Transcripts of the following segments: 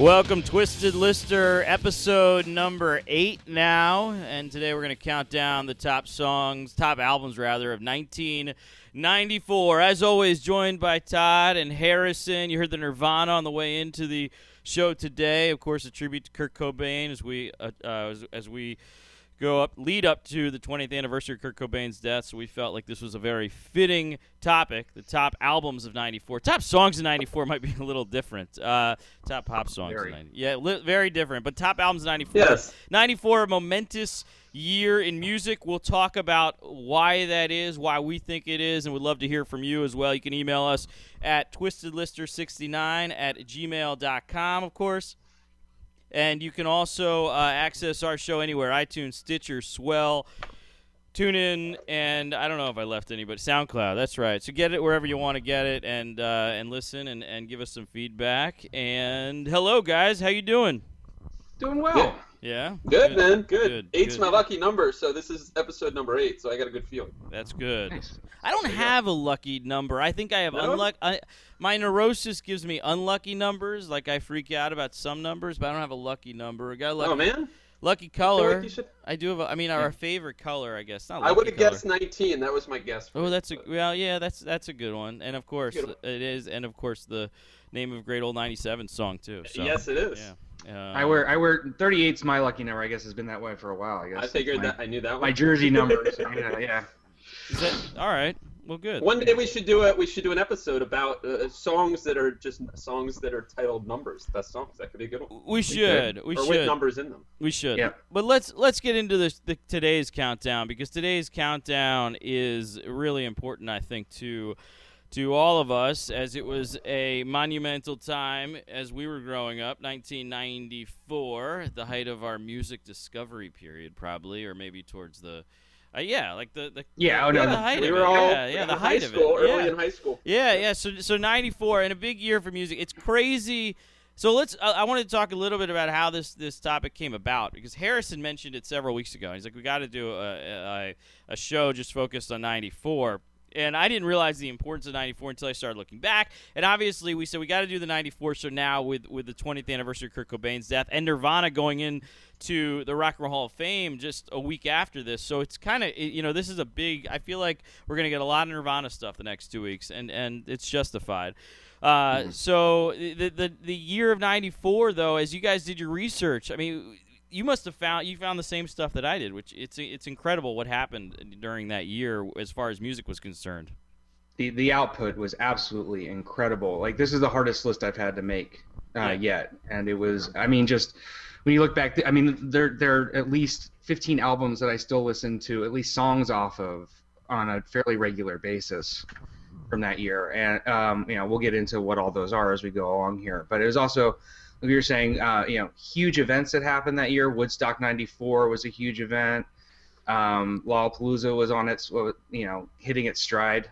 Welcome, Twisted Lister, episode number eight now. And today we're going to count down the top songs, top albums rather, of 1994. As always, joined by Todd and Harrison. You heard the Nirvana on the way into the show today. Of course, a tribute to Kurt Cobain as we uh, uh, as, as we go up lead up to the 20th anniversary of Kurt Cobain's death. So we felt like this was a very fitting topic. The top albums of '94, top songs of '94 might be a little different. Uh, top pop songs, Very. yeah, li- very different. But top albums of '94. Yes. 94, a momentous year in music. We'll talk about why that is, why we think it is, and we'd love to hear from you as well. You can email us at twistedlister69 at gmail.com, of course. And you can also uh, access our show anywhere iTunes, Stitcher, Swell, TuneIn, and I don't know if I left any, but SoundCloud. That's right. So get it wherever you want to get it and uh, and listen and, and give us some feedback. And hello, guys. How you doing? Doing well. Yeah? Good, man. Good. Good, Eight's good. my lucky number, so this is episode number eight. So I got a good feeling. That's good. Nice. I don't There go. have a lucky number. I think I have No? unlucky. My neurosis gives me unlucky numbers. Like I freak out about some numbers, but I don't have a lucky number. I got a oh, lucky, oh man, lucky I color. like should- I do have. A, I mean, our favorite color, I guess. Not I would have guessed 19. That was my guess. Oh, that's a well, yeah, that's that's a good one, and of course it is, and of course the name of Great Old '97 song too. So, yes, it is. Yeah. Um, I wear I wear 38's my lucky number. I guess has been that way for a while. I guess I figured my, that. I knew that my jersey number. So, yeah, yeah. Is that all right? Well, good. One day we should do a we should do an episode about uh, songs that are just songs that are titled numbers. Best songs. That could be a good one. We should. We or should. with numbers in them. We should. Yeah. But let's let's get into this the, today's countdown because today's countdown is really important, I think, to to all of us as it was a monumental time as we were growing up, 1994, at the height of our music discovery period, probably, or maybe towards the. Uh, yeah, like the, the Yeah, oh, no, the height we of were it. all yeah, yeah, the high height school, of it. early yeah. in high school. Yeah, yeah. So so '94 and a big year for music. It's crazy. So let's. I, I wanted to talk a little bit about how this this topic came about because Harrison mentioned it several weeks ago. He's like, we got to do a, a a show just focused on '94. And I didn't realize the importance of '94 until I started looking back. And obviously, we said we got to do the '94 show now with with the 20th anniversary of Kurt Cobain's death and Nirvana going in to the Rock and Roll Hall of Fame just a week after this. So it's kind of you know this is a big. I feel like we're gonna get a lot of Nirvana stuff the next two weeks, and and it's justified. Uh, so the, the the year of '94, though, as you guys did your research, I mean, you must have found you found the same stuff that I did, which it's it's incredible what happened during that year as far as music was concerned. The the output was absolutely incredible. Like this is the hardest list I've had to make uh, Yeah. yet, and it was. I mean, just when you look back, I mean, there there are at least 15 albums that I still listen to, at least songs off of on a fairly regular basis from that year, and um, you know, we'll get into what all those are as we go along here. But it was also. We were saying, uh, you know, huge events that happened that year. Woodstock '94 was a huge event. Um, Lollapalooza was on its, you know, hitting its stride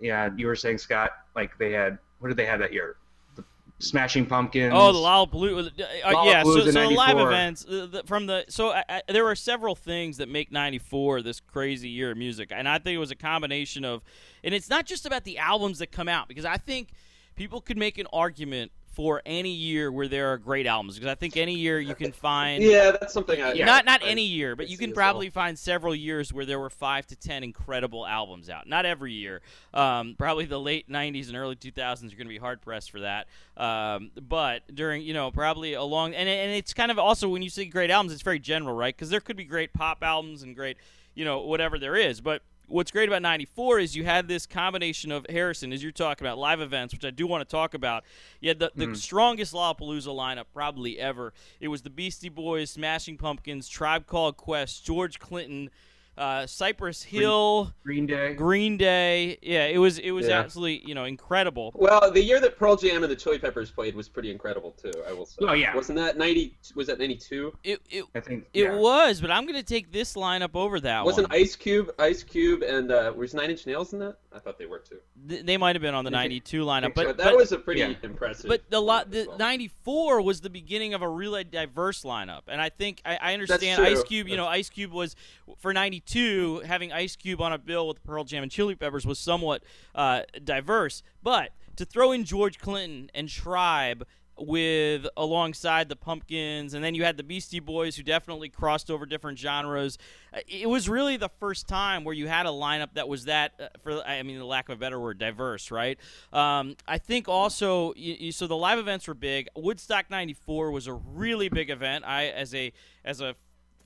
yeah, you were saying Scott, like they had what did they have that year? The Smashing Pumpkins. Oh, the Lollapalooza. Uh, yeah, so, so the live events uh, the, from the so I, I, there were several things that make '94 this crazy year of music, and I think it was a combination of, and it's not just about the albums that come out because I think people could make an argument for any year where there are great albums because I think any year you can find Yeah, that's something I. Yeah. not not I- any year, but you can probably well. find several years where there were five to ten incredible albums out. Not every year. Um, probably the late '90s and early 2000s are going to be hard pressed for that. Um, but during you know probably along and and it's kind of also when you say great albums, it's very general, right? Because there could be great pop albums and great you know whatever there is, but. What's great about '94 is you had this combination of Harrison, as you're talking about live events, which I do want to talk about. You had the, the mm-hmm. strongest Lollapalooza lineup probably ever. It was the Beastie Boys, Smashing Pumpkins, Tribe Called Quest, George Clinton, uh, Cypress Hill, Green Day. Green Day. Yeah, it was it was Yeah. absolutely you know incredible. Well, the year that Pearl Jam and the Chili Peppers played was pretty incredible too. I will say. Oh, yeah. Wasn't that ninety? Was that ninety two? It it, I think it yeah. was, but I'm gonna take this lineup over that one. Wasn't one. Ice Cube, Ice Cube, and uh, was Nine Inch Nails in that? I thought they were too. Th- they might have been on the '92 lineup, think but, But that but was a pretty yeah. impressive. But the lot, the as well. '94 was the beginning of a really diverse lineup, and I think I, I understand. Ice Cube. You know, Ice Cube was for '92 having Ice Cube on a bill with Pearl Jam and Chili Peppers was somewhat uh, diverse, but to throw in George Clinton and Tribe with alongside the Pumpkins, and then you had the Beastie Boys, who definitely crossed over different genres. Uh, It was really the first time where you had a lineup that was that, uh, for I mean, the lack of a better word, diverse, right? Um, I think also, you, you, so the live events were big. Woodstock '94 was a really big event. I, as a as a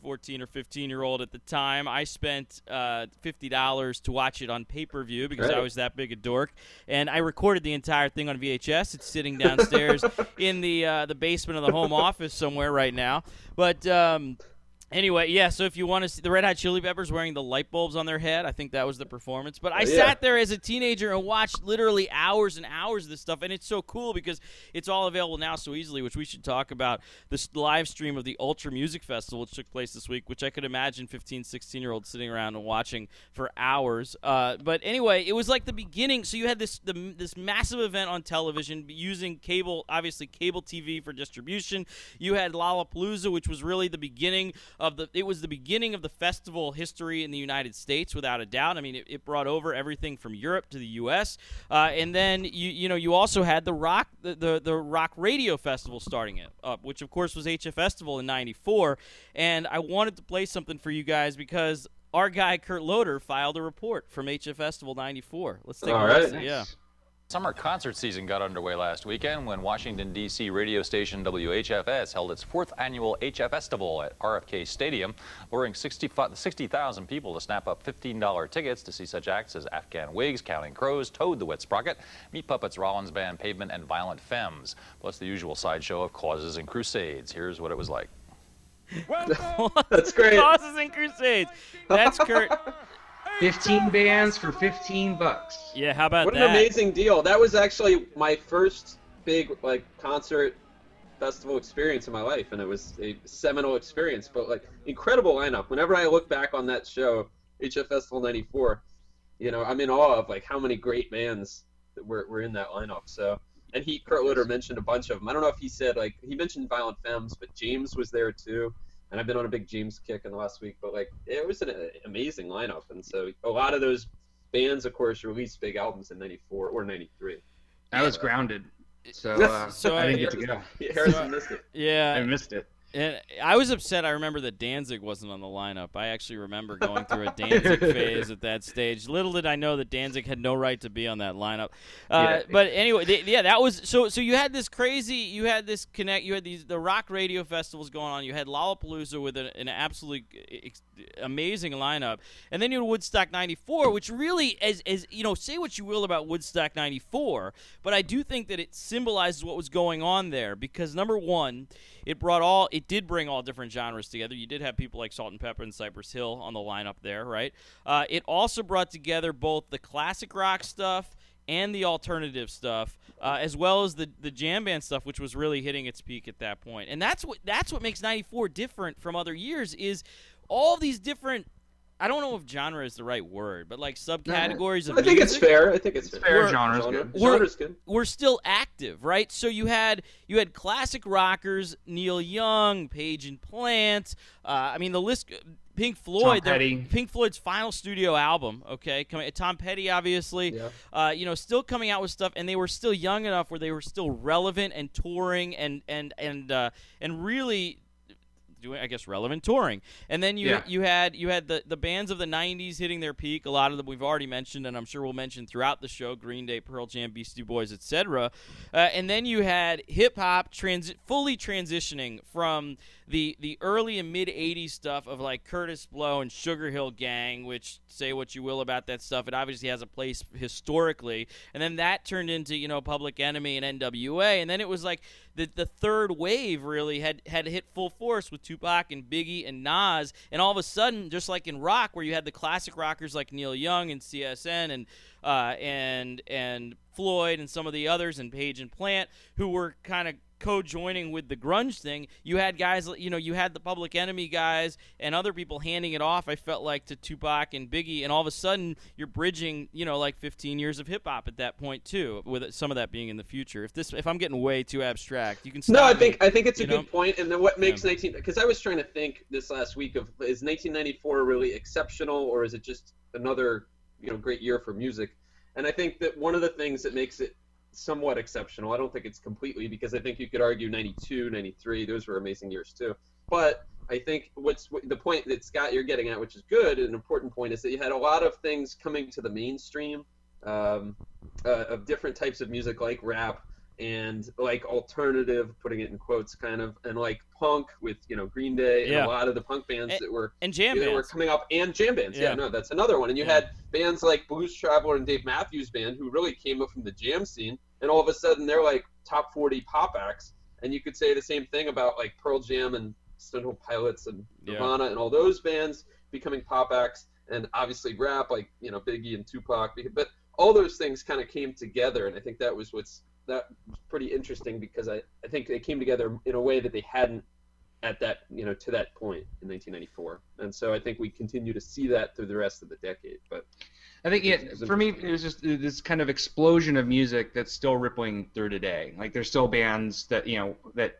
14 or 15 year old at the time. I spent uh, $50 to watch it on pay per view because I was that big a dork. And I recorded the entire thing on VHS. It's sitting downstairs in the uh, the basement of the home office somewhere right now. But. Um, Anyway, yeah. So if you want to see the Red Hot Chili Peppers wearing the light bulbs on their head, I think that was the performance. But I Oh, yeah. sat there as a teenager and watched literally hours and hours of this stuff, and it's so cool because it's all available now so easily. Which we should talk about this live stream of the Ultra Music Festival, which took place this week, which I could imagine 15, 16 year olds sitting around and watching for hours. Uh, but anyway, it was like the beginning. So you had this the, this massive event on television using cable, obviously cable TV for distribution. You had Lollapalooza, which was really the beginning of the. It was the beginning of the festival history in the United States, without a doubt. I mean, it, it brought over everything from Europe to the U.S. Uh, and then you you know you also had the rock the, the the rock radio festival starting it up, which of course was HF Festival in '94. And I wanted to play something for you guys because. Our guy Kurt Loder filed a report from HF Festival '94. Let's take All a right. listen. Yeah. Summer concert season got underway last weekend when Washington, D.C. radio station WHFS held its fourth annual HF Festival at RFK Stadium, luring 60 60,000 people to snap up $15 tickets to see such acts as Afghan Whigs, Counting Crows, Toad the Wet Sprocket, Meat Puppets, Rollins Band, Pavement, and Violent Femmes, plus the usual sideshow of causes and crusades. Here's what it was like. That's great. Causes and Crusades. That's Kurt. 15 bands for 15 bucks. Yeah, how about that? What an amazing deal! That was actually my first big like concert festival experience in my life, and it was a seminal experience. But like incredible lineup. Whenever I look back on that show, HF Festival '94, you know, I'm in awe of like how many great bands that were, were in that lineup. So, and he Kurt Loder mentioned a bunch of them. I don't know if he said like he mentioned Violent Femmes, but James was there too. And I've been on a big James kick in the last week, but like it was an uh, amazing lineup, and so a lot of those bands, of course, released big albums in '94 or '93. I was grounded, so uh, So I I- didn't get to go. Harrison missed it. Yeah, I missed it. And I was upset. I remember that Danzig wasn't on the lineup. I actually remember going through a Danzig phase at that stage. Little did I know that Danzig had no right to be on that lineup. Uh, Yeah. But anyway, th- yeah, that was so. So you had this crazy. You had this connect. You had these the rock radio festivals going on. You had Lollapalooza with an, an absolutely ex- amazing lineup, and then you had Woodstock '94, which really, as as you know, say what you will about Woodstock '94, but I do think that it symbolizes what was going on there because number one, it brought all it did bring all different genres together. You did have people like Salt-N-Pepa and Cypress Hill on the lineup there, right? Uh, it also brought together both the classic rock stuff and the alternative stuff, uh, as well as the the jam band stuff, which was really hitting its peak at that point. And that's what that's what makes '94 different from other years is all these different. I don't know if genre is the right word, but like subcategories of I think it's fair. I think it's, It's fair. We're- Genre's Genre- good. We're- Genre's good. were still active, right? So you had you had classic rockers, Neil Young, Page and Plant. Uh, I mean, the list. Pink Floyd, their- Petty. Pink Floyd's final studio album. Okay, coming. Tom Petty, obviously. Yeah. Uh, you know, still coming out with stuff, and they were still young enough where they were still relevant and touring and and and uh, and really doing I guess relevant touring. And then you Yeah. you had you had the, the bands of the 90s hitting their peak. A lot of them we've already mentioned and I'm sure we'll mention throughout the show Green Day, Pearl Jam, Beastie Boys, etc. Uh, and then you had hip hop transi- fully transitioning from the the early and mid 80s stuff of like Kurtis Blow and Sugar Hill Gang, which say what you will about that stuff, it obviously has a place historically. And then that turned into, you know, Public Enemy and NWA, and then it was like the the third wave really had had hit full force with Tupac and Biggie and Nas, and all of a sudden, just like in rock, where you had the classic rockers like Neil Young and CSN and uh, and and Floyd and some of the others and Page and Plant, who were kind of co-joining with the grunge thing. You had guys, you know, you had the Public Enemy guys and other people handing it off. I felt like to Tupac and Biggie, and all of a sudden you're bridging, you know, like 15 years of hip hop at that point too, with some of that being in the future. If this, if I'm getting way too abstract, you can. Stop No, I me. think I think it's a you good point. And then what makes 19 because I was trying to think this last week of is 1994 really exceptional or is it just another you know great year for music? And I think that one of the things that makes it somewhat exceptional. I don't think it's completely because I think you could argue 92, 93, those were amazing years too. But I think what's the point that Scott you're getting at, which is good, an important point, is that you had a lot of things coming to the mainstream um, uh, of different types of music like rap and like alternative, putting it in quotes, kind of, and like punk with you know Green Day and Yeah. a lot of the punk bands And- that were and jam that were coming up and jam bands. Yeah. Yeah. no, that's another one. And you Yeah. had bands like Blues Traveler and Dave Matthews Band who really came up from the jam scene, and all of a sudden they're like top 40 pop acts. And you could say the same thing about like Pearl Jam and Stone Pilots and. Nirvana and all those bands becoming pop acts, and obviously rap like you know Biggie and Tupac. But all those things kind of came together, and I think that was what's that was pretty interesting because I, I think they came together in a way that they hadn't at that you know to that point in 1994 and so i think we continue to see that through the rest of the decade but I think yeah, for me it was just this kind of explosion of music that's still rippling through today. Like there's still bands that you know that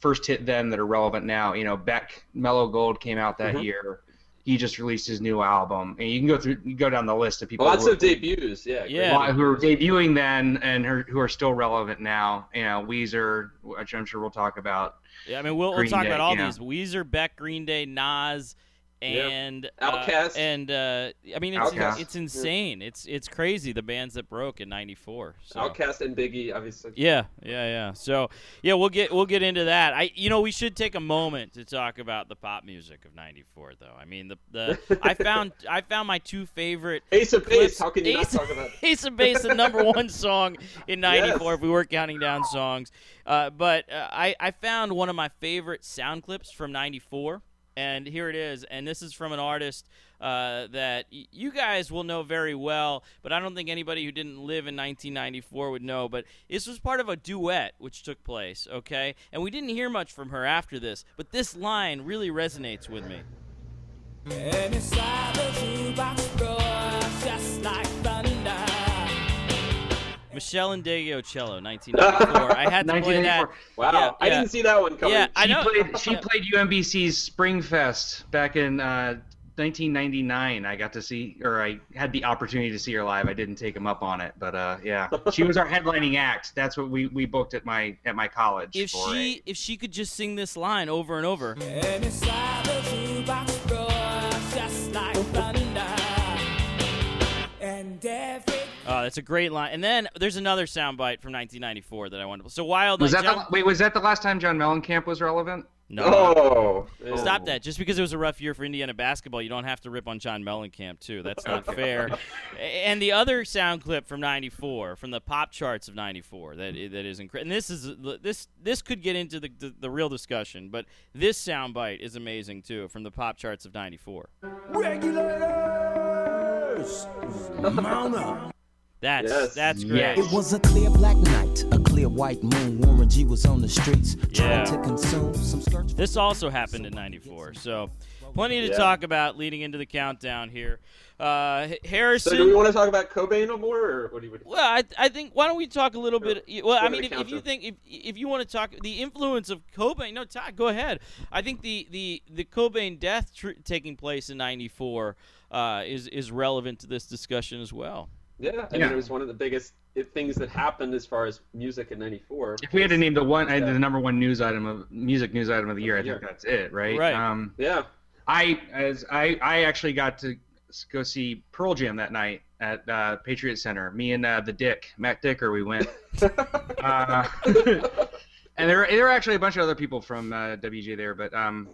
first hit then that are relevant now. You know, Beck Mellow Gold came out that Mhm. year. He just released his new album, and you can go through, you go down the list of people. lots who are- of debuts yeah Yeah. who are debuting then and who who are still relevant now. You know, Weezer, which I'm sure we'll talk about. Yeah, I mean, we'll, we'll talk Day, about all yeah. these: Weezer, Beck, Green Day, Nas, Yeah. and uh, and uh, I mean, it's it's insane. It's it's crazy the bands that broke in '94. So. OutKast and biggie obviously Yeah, yeah, yeah. So yeah, we'll get we'll get into that. I you know we should take a moment to talk about the pop music of '94 though. I mean the the I found I found my two favorite ace of base how can you Ace- not talk about Ace of Base, the number one song in '94 Yes. if we were counting down songs. Uh, but uh, I I found one of my favorite sound clips from '94. And here it is, and this is from an artist uh, that y- you guys will know very well, but I don't think anybody who didn't live in 1994 would know. But this was part of a duet which took place, okay? And we didn't hear much from her after this, but this line really resonates with me. Me'Shell Ndegeocello, 1994. I had to play that. wow Yeah, i yeah. didn't see that one coming Yeah, I She know. played she Yeah. played UMBC's Spring Fest back in uh, 1999. I got to see, or I had the opportunity to see her live. I didn't take him up on it, but uh, yeah, she was our headlining act. That's what we, we booked at my at my college. If for she if she could just sing this line over and over. That's a great line. And then there's another soundbite from 1994 that I wanted to. So Wild was Like that John- the, wait? Was that the last time John Mellencamp was relevant? No. oh. Stop that. Just because it was a rough year for Indiana basketball, you don't have to rip on John Mellencamp, too. That's not fair. And the other sound clip from 94, from the pop charts of 94, that, that is incredible. And this is this this could get into the, the, the real discussion, but this soundbite is amazing, too, from the pop charts of 94. regulators mount up. That's, Yes. that's great. Yes. It was a clear black night, a clear white moon. Warren G was on the streets Yeah. trying to consume some skirts. This also happened in 94. So plenty to Yeah. talk about leading into the countdown here. Uh, Harrison. so do we want to talk about cobain no more or what do you Well, I, I think why don't we talk a little Sure. bit? Well, I Go to mean, if, if you think if if you want to talk the influence of Cobain, no, Todd, go ahead. I think the the the Cobain death tr- taking place in '94 uh, is is relevant to this discussion as well. Yeah i Yeah. mean it was one of the biggest things that happened as far as music in 94 If we had to name the one, uh, Yeah. the number one news item of music news item of the year, I think that's it, right? Right. Um, yeah I as I I actually got to go see Pearl Jam that night at uh, Patriot Center. Me and uh, the Dick Matt Dicker, we went. uh, and there, there were actually a bunch of other people from uh, WJ there, but um,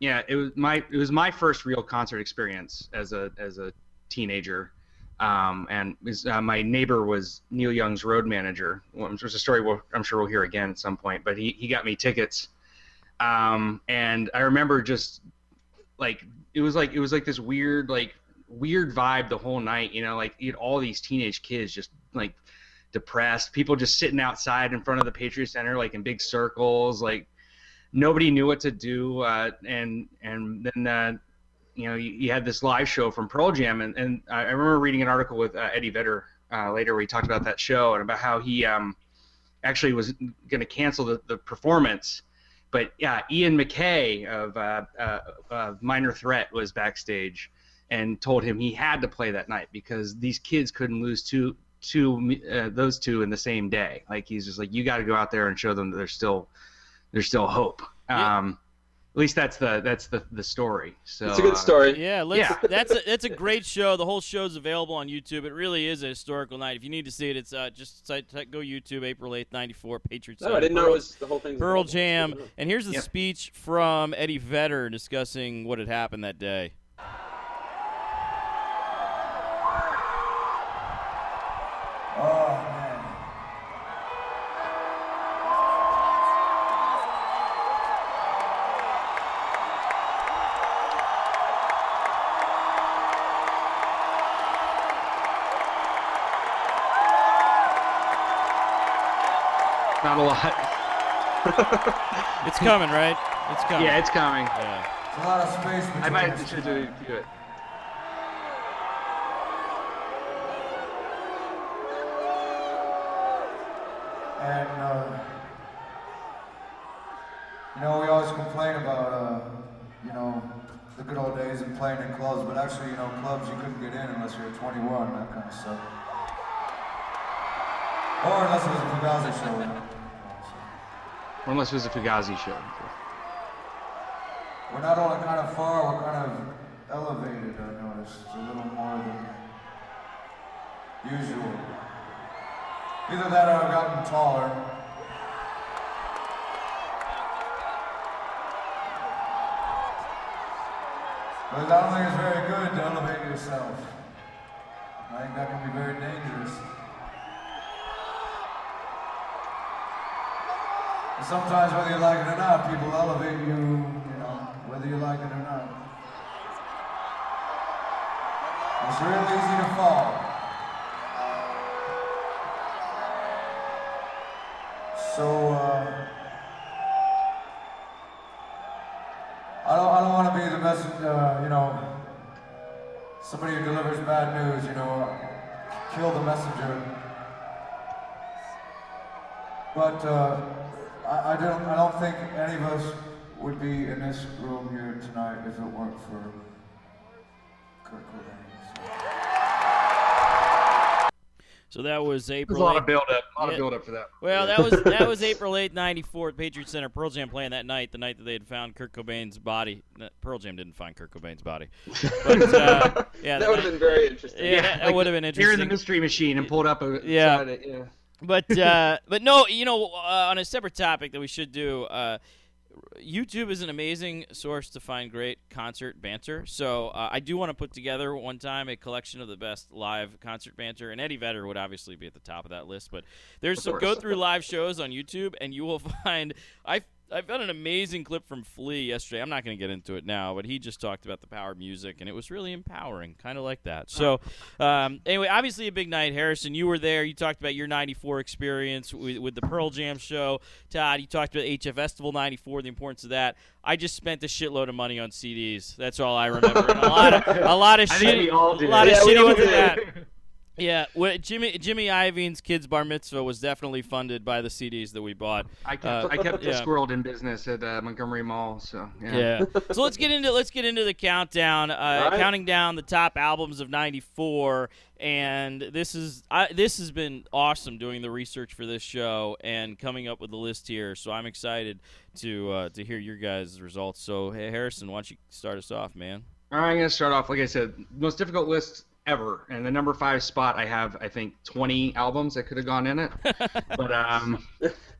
yeah, it was my it was my first real concert experience as a as a teenager. Um, and was, uh, my neighbor was Neil Young's road manager. Which was a story we'll, I'm sure we'll hear again at some point. But he, he got me tickets, um, and I remember just like it was like it was like this weird like weird vibe the whole night. You know, like you had all these teenage kids just like depressed, people just sitting outside in front of the Patriot Center like in big circles, like nobody knew what to do. Uh, and and then uh, you know you, you had this live show from Pearl Jam, and, and I remember reading an article with uh, Eddie Vedder uh, later where he talked about that show and about how he um, actually was going to cancel the, the performance. But yeah, Ian MacKaye of uh, uh, uh, Minor Threat was backstage and told him he had to play that night because these kids couldn't lose two two uh, those two in the same day. Like he's just like you got to go out there and show them that there's still there's still hope. Yeah. Um, at least that's the that's the the story. So It's a good uh, story. Yeah, let's, Yeah. that's a that's a great show. The whole show's available on YouTube. It really is a historical night. If you need to see it, it's uh, just site- type- go YouTube April eighth, ninety four, Patriots. No, I didn't know it was the whole thing. Pearl Jam. And here's the Yep. speech from Eddie Vedder discussing what had happened that day. Lot. It's coming, right? It's coming. yeah, it's coming. Yeah. There's a lot of space I might us should do, do it. And, uh, you know, we always complain about, uh, you know, the good old days and playing in clubs, but actually, you know, clubs you couldn't get in unless you were 21, that kind of stuff. Or unless it was a Fugazi show. Unless it was a Fugazi show. We're not only kind of far, we're kind of elevated, I noticed. It's a little more than usual. Either that or I've gotten taller. But I don't think it's very good to elevate yourself. I think that can be very dangerous. Sometimes, whether you like it or not, people elevate you, you know, whether you like it or not. It's real easy to fall. So, uh, I don't, I don't want to be the message, uh, you know, somebody who delivers bad news, you know, kill the messenger. But uh, I, I don't, I don't think any of us would be in this room here tonight if it weren't for Kurt Cobain. So that was There's a April. lot 8th. of build up. A lot Yeah. of build up for that. Well, that was that was April 8th, 94 at Patriot Center. Pearl Jam playing that night, the night that they had found Kurt Cobain's body. Pearl Jam didn't find Kurt Cobain's body. But, uh, yeah, that would have been very interesting. Yeah, that, like, would have been You're in the mystery machine and pulled up a Yeah. side it, yeah. But uh, but no, you know, uh, on a separate topic that we should do. Uh, YouTube is an amazing source to find great concert banter. So uh, I do want to put together one time a collection of the best live concert banter, and Eddie Vedder would obviously be at the top of that list. But there's some go through live shows on YouTube, and you will find I. I found an amazing clip from Flea yesterday. I'm not going to get into it now, but he just talked about the power of music, and it was really empowering, kind of like that. So, um, anyway, obviously a big night. Harrison, you were there. You talked about your '94 experience with, with the Pearl Jam show. Todd, you talked about HF Festival '94, the importance of that. I just spent a shitload of money on CDs. That's all I remember. And a lot of a lot of I think shitty, we all did. a lot of Yeah, we shitty ones of that. Yeah, well, Jimmy Jimmy Iovine's kids' bar mitzvah was definitely funded by the CDs that we bought. I kept, Uh, I kept yeah. the squirreled in business at uh, Montgomery Mall. So yeah. Yeah. so let's get into let's get into the countdown. Uh, right. Counting down the top albums of '94, and this is I, this has been awesome doing the research for this show and coming up with the list here. So I'm excited to uh, to hear your guys' results. So hey, Harrison, why don't you start us off, man? All right, I'm gonna start off like I said, most difficult list ever. And the number five spot, I have I think 20 albums that could have gone in it. but um,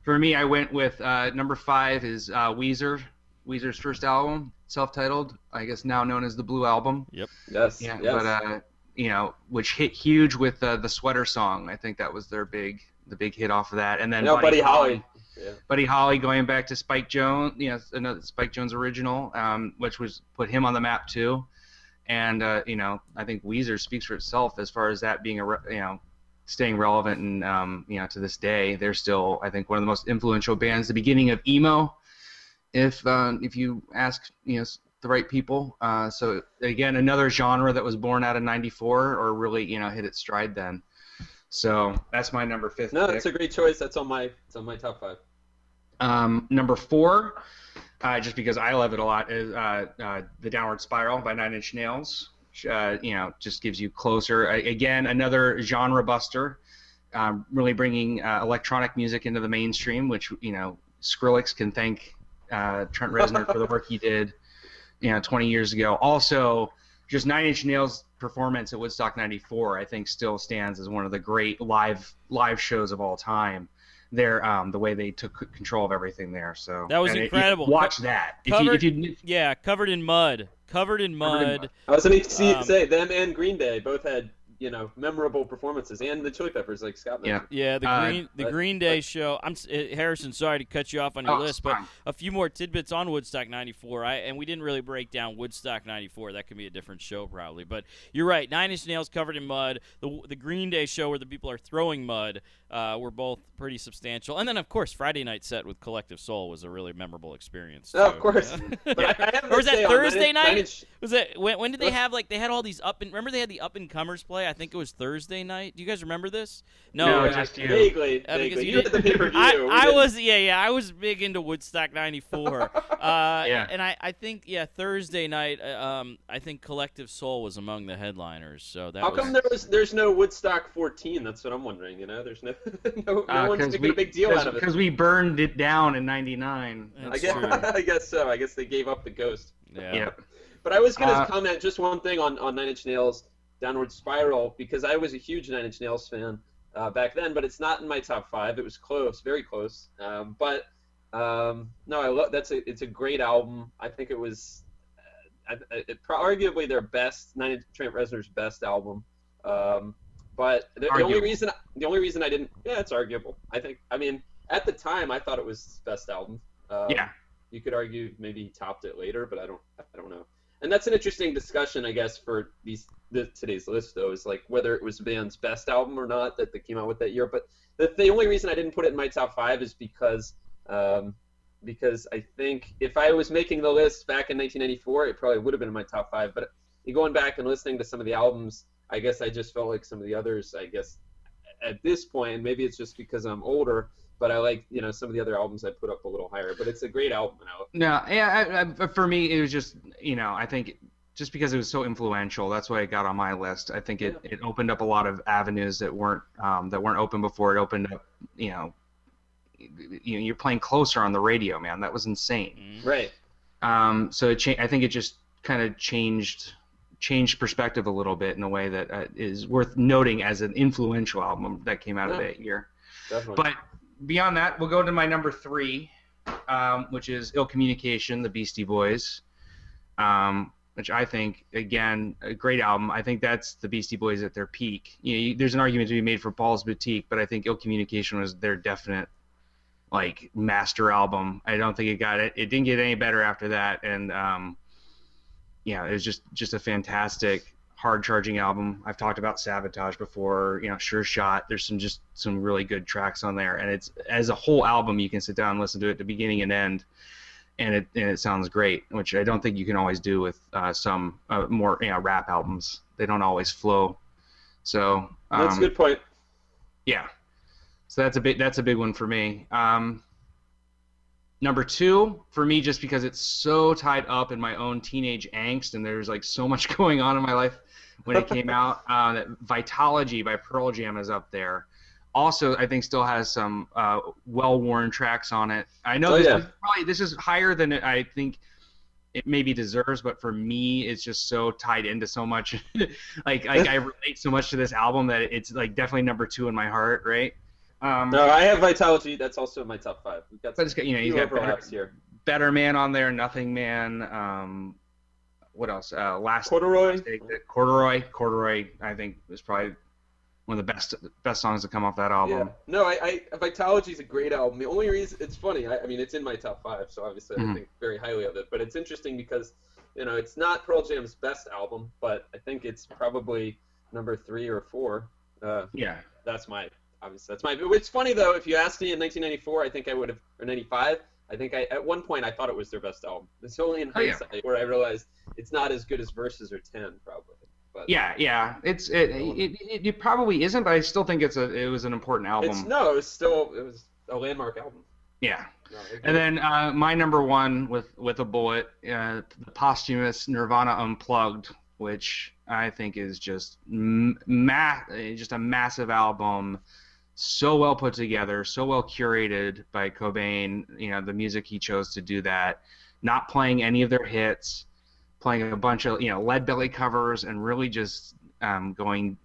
for me, I went with uh, number five is uh, Weezer, Weezer's first album, self-titled, I guess now known as the Blue Album. Yep. Yes. Yeah, yes. but uh, you know, which hit huge with uh, the Sweater song. I think that was their big, the big hit off of that. And then No, Buddy Holly. Yeah. Buddy Holly going back to Spike Jonze, you know, another Spike Jonze original, um, which was put him on the map too. And uh, you know, I think Weezer speaks for itself as far as that being a re- you know staying relevant and um, you know to this day they're still I think one of the most influential bands. The beginning of emo, if uh, if you ask you know the right people. Uh, so again, another genre that was born out of '94 or really you know hit its stride then. So that's my number fifth. No, pick. that's a great choice. That's on my it's on my top five. Um, number four, uh, just because I love it a lot, is uh, uh, "The Downward Spiral" by Nine Inch Nails. uh, you know, just gives you closer. Uh, again, another genre buster, um, really bringing uh, electronic music into the mainstream, which you know Skrillex can thank uh, Trent Reznor for the work he did, you know, 20 years ago. Also, just Nine Inch Nails performance at Woodstock '94, I think, still stands as one of the great live live shows of all time. There, um, the way they took control of everything there. So That was and it- incredible. watch Co- that. If you, if you, Yeah, covered in mud. Covered in Covered in mud. mud. I was going to see, Um, say them and Green Day both had you know memorable performances, and the Chili Peppers, like Scott Yeah. mentioned. Yeah, the Uh, Green the but- Green Day show. I'm uh, Harrison. Sorry to cut you off on your Oh, list, but a few more tidbits on Woodstock '94. I and we didn't really break down Woodstock '94. That could be a different show probably. But you're right. Nine Inch Nails covered in mud. The the Green Day show where the people are throwing mud uh, were both pretty substantial. And then of course Friday night set with Collective Soul was a really memorable experience. Oh, of course. Yeah. I, I Or was that say on Thursday night? Nine Was it when, when did they have like they had all these up and remember they had the up and comers play? I think it was Thursday night. Do you guys remember this? No, No, I- just you. Vaguely, uh, vaguely. you You did the didn't- pay per view. I, I was yeah yeah I was big into Woodstock '94. uh, Yeah. and I, I think yeah Thursday night uh, um I think Collective Soul was among the headliners. So that How was, come there was there's no Woodstock 14? That's what I'm wondering. You know, there's no no, no Uh, one's 'cause making we, a big deal out of it. Because we burned it down in '99. I guess. I guess so. I guess they gave up the ghost. yeah. Yep. But I was going to Uh, comment just one thing on, on Nine Inch Nails Downward Spiral because I was a huge Nine Inch Nails fan uh, back then, but it's not in my top five. It was close, very close. Um, but um, no, I love that's a it's a great album. I think it was uh, I- I- it, pro- arguably their best Nine Inch Trent Reznor's best album. Um, but the, the only reason the only reason I didn't yeah it's arguable. I think I mean at the time I thought it was best album. Um, Yeah. you could argue maybe he topped it later, but I don't I don't know. And that's an interesting discussion, I guess, for these the, today's list though, is like whether it was the band's best album or not that they came out with that year. But the, the only reason I didn't put it in my top five is because um, because I think if I was making the list back in 1994, it probably would have been in my top five. But going back and listening to some of the albums, I guess I just felt like some of the others, I guess at this point, and maybe it's just because I'm older, but I like you know some of the other albums I put up a little higher. But it's a great album, and I No, yeah. I, I, for me, it was just you know I think just because it was so influential, that's why it got on my list. I think it, it opened up a lot of avenues that weren't um, that weren't open before. It opened up, you know, you know, you're playing closer on the radio, man. That was insane. Mhm. right. Um, so it cha- I think it just kind of changed changed perspective a little bit in a way that uh, is worth noting as an influential album that came out of that year. Definitely. But beyond that, we'll go to my number three, um, which is Ill Communication, the Beastie Boys, um, which I think, again, a great album. I think that's the Beastie Boys at their peak. You know, you, there's an argument to be made for Paul's Boutique, but I think Ill Communication was their definite, like, master album. I don't think it got it. It didn't get any better after that, and um, yeah, it was just just a fantastic hard charging album. I've talked about Sabotage before, you know, Sure Shot. There's some just some really good tracks on there, and it's as a whole album you can sit down and listen to it to beginning and end, and it and it sounds great, which I don't think you can always do with uh, some uh, more you know rap albums. They don't always flow. So um, That's a good point. yeah. So that's a big that's a big one for me. Um, number two for me, just because it's so tied up in my own teenage angst, and there's like so much going on in my life when it came out. Uh, that Vitology by Pearl Jam is up there. Also, I think still has some uh, well-worn tracks on it. I know Oh, this yeah. is probably this is higher than it, I think it maybe deserves, but for me, it's just so tied into so much. like, like I relate so much to this album that it's like definitely number two in my heart, right? Um, No, I have Vitalogy. That's also in my top five. We've got but it's got you know he's few got better, here. better Man on there, Nothing Man. Um, what else? Uh, last Corduroy. Corduroy. Corduroy. I think is probably one of the best best songs to come off that album. Yeah. No, I, I is a great album. The only reason it's funny, I, I mean, it's in my top five, so obviously I Mhm. think very highly of it. But it's interesting because, you know, it's not Pearl Jam's best album, but I think it's probably number three or four. Uh, Yeah. that's my obviously that's my. It's funny though. If you asked me in 1994, I think I would have or 95. I think I at one point I thought it was their best album. It's only in Oh, yeah. hindsight where I realized it's not as good as Verses or Ten, probably. But Yeah, yeah. It's it, it, it, it probably isn't, but I still think it's a it was an important album. it's no, it's still it was a landmark album. Yeah. No, And then uh, my number one with with a bullet, uh, the posthumous Nirvana Unplugged which I think is just ma- just a massive album, so well put together, so well curated by Cobain. You know, the music he chose to do that, not playing any of their hits, playing a bunch of you know Lead Belly covers, and really just um, going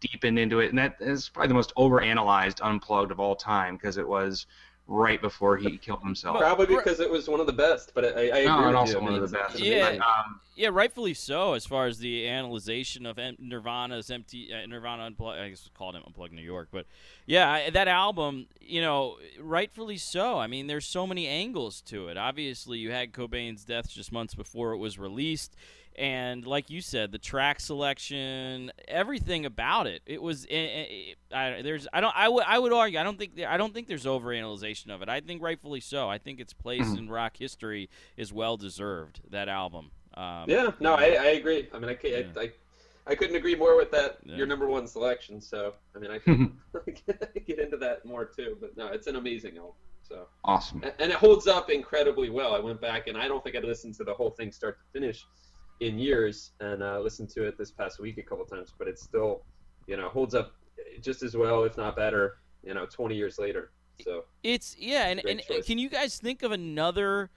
deep in, into it. And that is probably the most overanalyzed unplugged of all time because it was right before he killed himself. Probably because it was one of the best, but I, I agree No, with and also I one of the best. it's Yeah. amazing. Um, Yeah, rightfully so. As far as the analyzation of Nirvana's MTV uh, Nirvana Unplugged, I guess it's called it Unplugged New York, but yeah, I, that album, you know, rightfully so. I mean, there's so many angles to it. Obviously, you had Cobain's death just months before it was released, and like you said, the track selection, everything about it, it was. eh, eh, eh, I, there's, I don't, I would, I would argue, I don't think, I don't think there's overanalyzation of it. I think rightfully so. I think its place Mhm. in rock history is well deserved. That album. Um, Yeah, no, I, I agree. I mean, I, can't, Yeah. I, I, I couldn't agree more with that. Yeah. Your number one selection. So, I mean, I can get into that more too. But no, it's an amazing album. So, awesome. and, and it holds up incredibly well. I went back and I don't think I'd listened to the whole thing start to finish in years, and uh, listened to it this past week a couple times. But it still, you know, holds up just as well, if not better. You know, 20 years later. So, It's yeah, and, and choice. can you guys think of another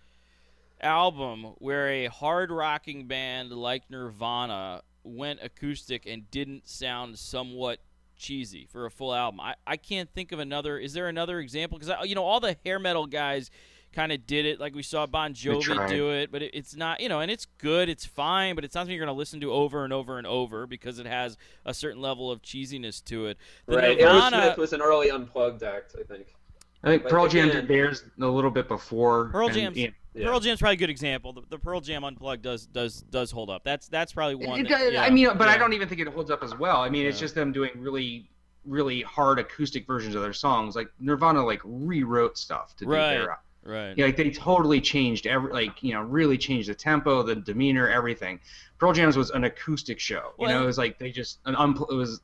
album where a hard rocking band like Nirvana went acoustic and didn't sound somewhat cheesy for a full album? I, I can't think of another. Is there another example? Because you know all the hair metal guys kind of did it, like we saw Bon Jovi do it, but it, it's not you know, and it's good, it's fine, but it's not something you're going to listen to over and over and over because it has a certain level of cheesiness to it. The right. Nirvana- Aerosmith was an early unplugged act, I think. I think But Pearl Jam did theirs a little bit before. Pearl and, Jam's- you Yeah. Pearl Jam's probably a good example. The, the Pearl Jam unplugged does does does hold up. That's that's probably one. It that- does- yeah, I mean, but I don't even think it holds up as well. I mean, it's just them doing really, really hard acoustic versions of their songs. Like Nirvana, like rewrote stuff to do Right. their. Right. Yeah, like they totally changed every, like you know, really changed the tempo, the demeanor, everything. Pearl Jam's was an acoustic show. You Well, know, it was like they just an unpl- It was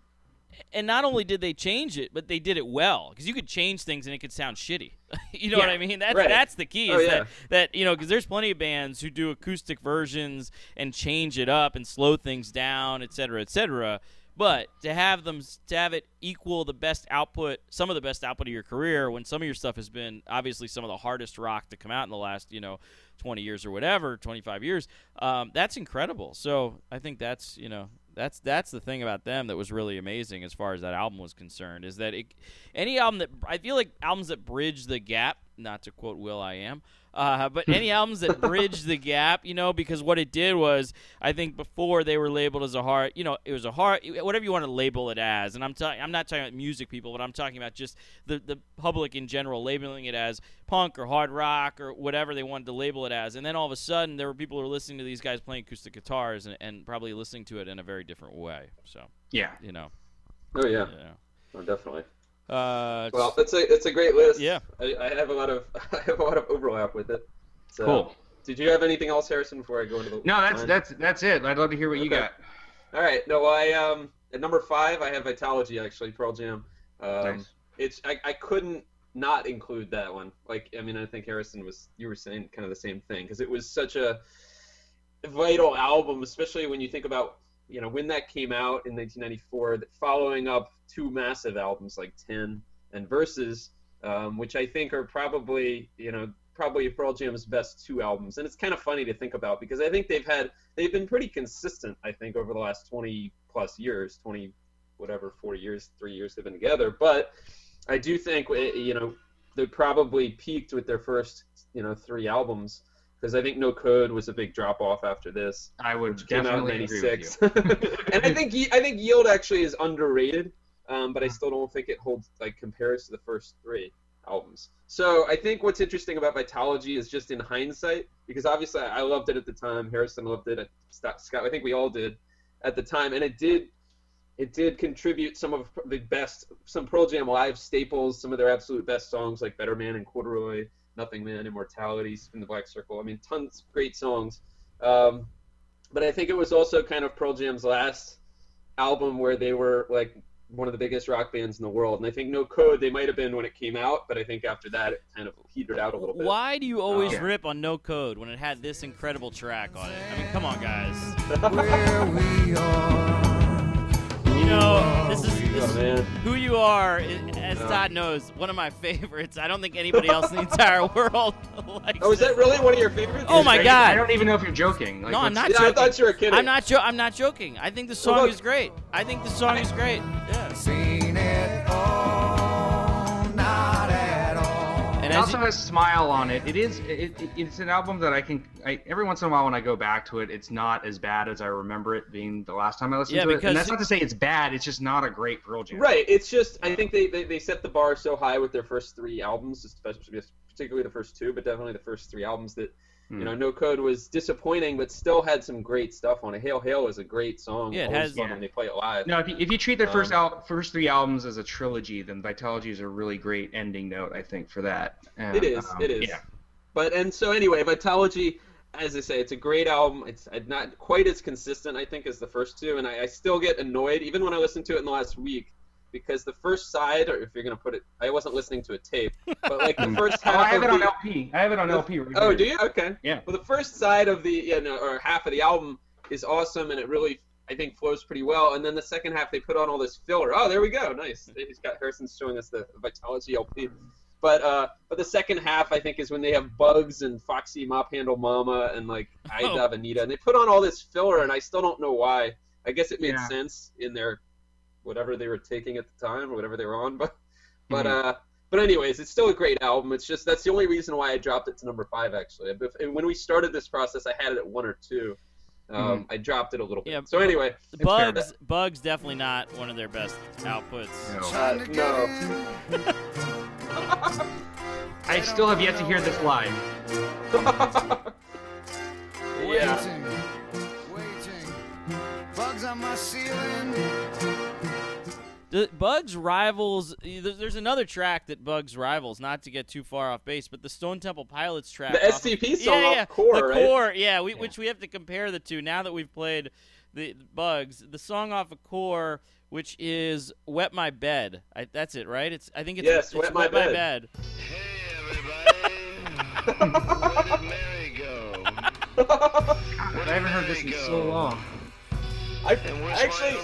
And not only did they change it, but they did it well because you could change things and it could sound shitty. you know what I mean? That's Right. that's the key. Oh, Is yeah. that that you know because there's plenty of bands who do acoustic versions and change it up and slow things down, et cetera, et cetera. But to have them to have it equal the best output, some of the best output of your career, when some of your stuff has been obviously some of the hardest rock to come out in the last you know 20 years or whatever, 25 years, um, that's incredible. So I think that's you know that's that's the thing about them that was really amazing as far as that album was concerned is that it, any album that I feel like albums that bridge the gap, not to quote will.i.am, uh, but any albums that bridge the gap, you know, because what it did was I think before they were labeled as a hard, you know, it was a hard whatever you want to label it as, and I'm talking I'm not talking about music people, but I'm talking about just the the public in general labeling it as punk or hard rock or whatever they wanted to label it as, and then all of a sudden there were people who were listening to these guys playing acoustic guitars and, and probably listening to it in a very different way. So yeah. you know, Oh yeah, yeah. oh, definitely. Uh, Well, it's a it's a great list. Yeah. I, I have a lot of I have a lot of overlap with it. So, Cool. Did you have anything else, Harrison? Before I go into the No, that's mine? that's that's it. I'd love to hear what you got. All right. No, I um at number five I have Vitalogy actually Pearl Jam. Um, Nice. It's I, I couldn't not include that one. Like I mean I think Harrison was you were saying kind of the same thing because it was such a vital album, especially when you think about you know when that came out in 1994, that following up two massive albums like Ten and verses um, which I think are probably you know probably Pearl Jam's best two albums. And it's kind of funny to think about because I think they've had they've been pretty consistent. I think over the last 20 plus years, 20 whatever, 40 years, three years they've been together. But I do think eh, you know they probably peaked with their first you know three albums because I think No Code was a big drop off after this I would came out in definitely agree with '96. you. and I think I think Yield actually is underrated, um, but I still don't think it holds like compares to the first three albums. So I think what's interesting about Vitalogy is just in hindsight, because obviously I loved it at the time. Harrison loved it. Scott, I think we all did at the time, and it did. It did contribute some of the best, some Pearl Jam live staples, some of their absolute best songs like Better Man and Corduroy, Nothing Man, Immortality, Spin the Black Circle. I mean, tons of great songs. Um, but I think it was also kind of Pearl Jam's last album where they were like one of the biggest rock bands in the world. And I think No Code they might have been when it came out, but I think after that it kind of petered out a little bit. Why do you always Yeah. rip on No Code when it had this incredible track on it? I mean, come on, guys. Where we are. You know, this is, this Oh is who you are. i- As Yeah. Todd knows, one of my favorites. I don't think anybody else in the entire world likes Oh, is that really one of your favorites? Oh my God. I don't even know if you're joking. Like, No, I'm not Yeah, I joking. thought you were kidding. I'm not. Jo- I'm not joking. I think the song look- is great. I think the song is great. Yeah. Also you, has Smile on it. It is. It, it, it's an album that I can. I, every once in a while, when I go back to it, it's not as bad as I remember it being the last time I listened Yeah, to it. because And that's it- not to say it's bad. It's just not a great Pearl Jam. Right. It's just I think they, they, they set the bar so high with their first three albums, especially particularly the first two, but definitely the first three albums that Hmm. you know No Code was disappointing, but still had some great stuff on it. Hail Hail is a great song. Yeah, it Always has- fun Yeah. when they play it live. No, if you, if you treat their first Um, al- first three albums as a trilogy, then Vitalogy is a really great ending note, I think, for that. And, It is. um, it is. Yeah. But and so anyway, Vitalogy as I say, it's a great album. It's uh, not quite as consistent, I think, as the first two, and I, I still get annoyed even when I listen to it in the last week because the first side, or if you're gonna put it, I wasn't listening to a tape, but like the first Oh, half. I have it on the- LP. I have it on LP. Right Oh, do you? Okay. Yeah. Well, the first side of the, you know, or half of the album is awesome, and it really, I think, flows pretty well. And then the second half, they put on all this filler. Oh, there we go. Nice. He's got Harrison's showing us the Vitalogy LP. But uh, but the second half, I think, is when they have Bugs and Foxy Mop Handle Mama and like I Oh. Anita, and they put on all this filler, and I still don't know why. I guess it made Yeah. sense in their whatever they were taking at the time or whatever they were on, but but Mhm. uh. But anyways, it's still a great album. It's just that's the only reason why I dropped it to number five. Actually, If- and when we started this process, I had it at one or two. Um, I dropped it a little bit. Yeah. So anyway, the It's fair. Bugs, Bugs, definitely not one of their best outputs. No. uh, no. I still have yet to hear this live. yeah. Waiting, waiting. Bugs on my ceiling. The Bugs rivals. There's there's another track that Bugs rivals. Not to get too far off base, but the Stone Temple Pilots track. The off- STP song yeah, off yeah, Core, the right? core, yeah, we, which we have to compare the two. Now that we've played the Bugs, the song off of Core, which is "Wet My Bed." I, that's it, right? It's I think it's, Yes, it's Wet My Bed. Hey everybody Merry Go. I haven't heard this in so long. I actually,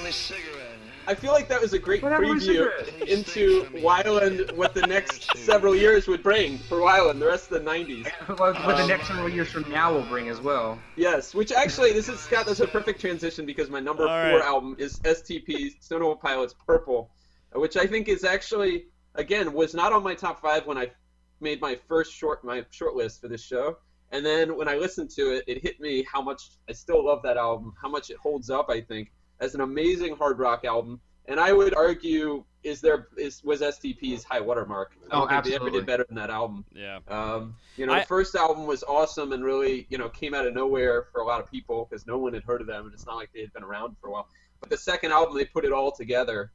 I feel like that was a great What preview cigarette? into Weiland, what the next several years would bring for Weiland, the rest of the '90s. What what the Um, next several years from now will bring as well. Yes, which actually, this is Scott. That's a perfect transition because my number All four right. album is STP Stone Temple Pilots Purple, which I think is actually again was not on my top five when I made my first short my short list for this show. And then when I listened to it, it hit me how much I still love that album, how much it holds up. I think as an amazing hard rock album, and I would argue is there is was STP's high watermark. I Oh, think they ever absolutely. did better than that album. Yeah. Um, you know, I- the first album was awesome and really, you know, came out of nowhere for a lot of people because no one had heard of them, and it's not like they had been around for a while. But the second album, they put it all together,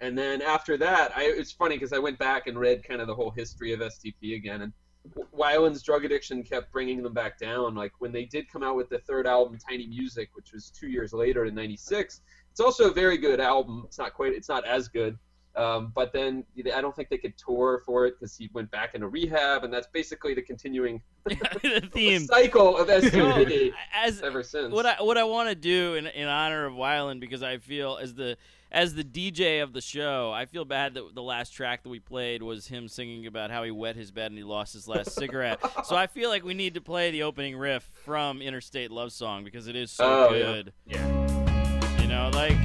and then after that, I, it's funny because I went back and read kind of the whole history of STP again, and Weiland's drug addiction kept bringing them back down. Like when they did come out with the third album, Tiny Music, which was two years later in '96. It's also a very good album. It's not quite, it's not as good. Um, but then I don't think they could tour for it because he went back into rehab, and that's basically the continuing the theme. cycle of No, STP as ever since. what I what I want to do in in honor of Weiland because I feel as the as the DJ of the show, I feel bad that the last track that we played was him singing about how he wet his bed and he lost his last cigarette. So I feel like we need to play the opening riff from Interstate Love Song because it is so Oh, good. Yeah. You know, like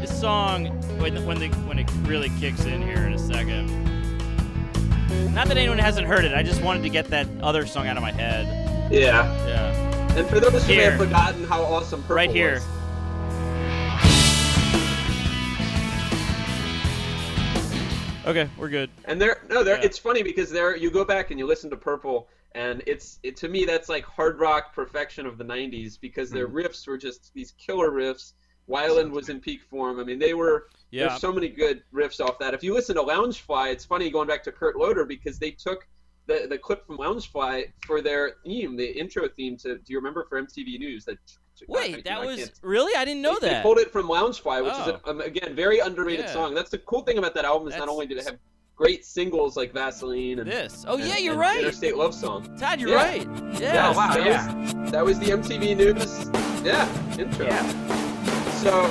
this song when when the when it really kicks in here in a second. Not that anyone hasn't heard it. I just wanted to get that other song out of my head. yeah. Yeah. And for those who may have forgotten how awesome Purple Right here. was, Okay, we're good. And there, no, there. Yeah. It's funny because there, you go back and you listen to Purple, and it's it to me that's like hard rock perfection of the '90s because their Mm-hmm. riffs were just these killer riffs. Weiland was in peak form. I mean, they were. Yeah. There's so many good riffs off that. If you listen to Lounge Fly, it's funny going back to Kurt Loder because they took the the clip from Lounge Fly for their theme, the intro theme to. Do you remember for MTV News that Wait, that I was can't- really? I didn't know they, that. They pulled it from Lounge Fly, which is Oh. a, um, again very underrated Yeah. song. That's the cool thing about that album is not only did it have great singles like Vaseline and This. Oh yeah, and- you're and right. Interstate Love Song. Todd, you're Yeah. right. Yeah. Oh, wow, that yeah. was that was the MTV News. Yeah, intro. So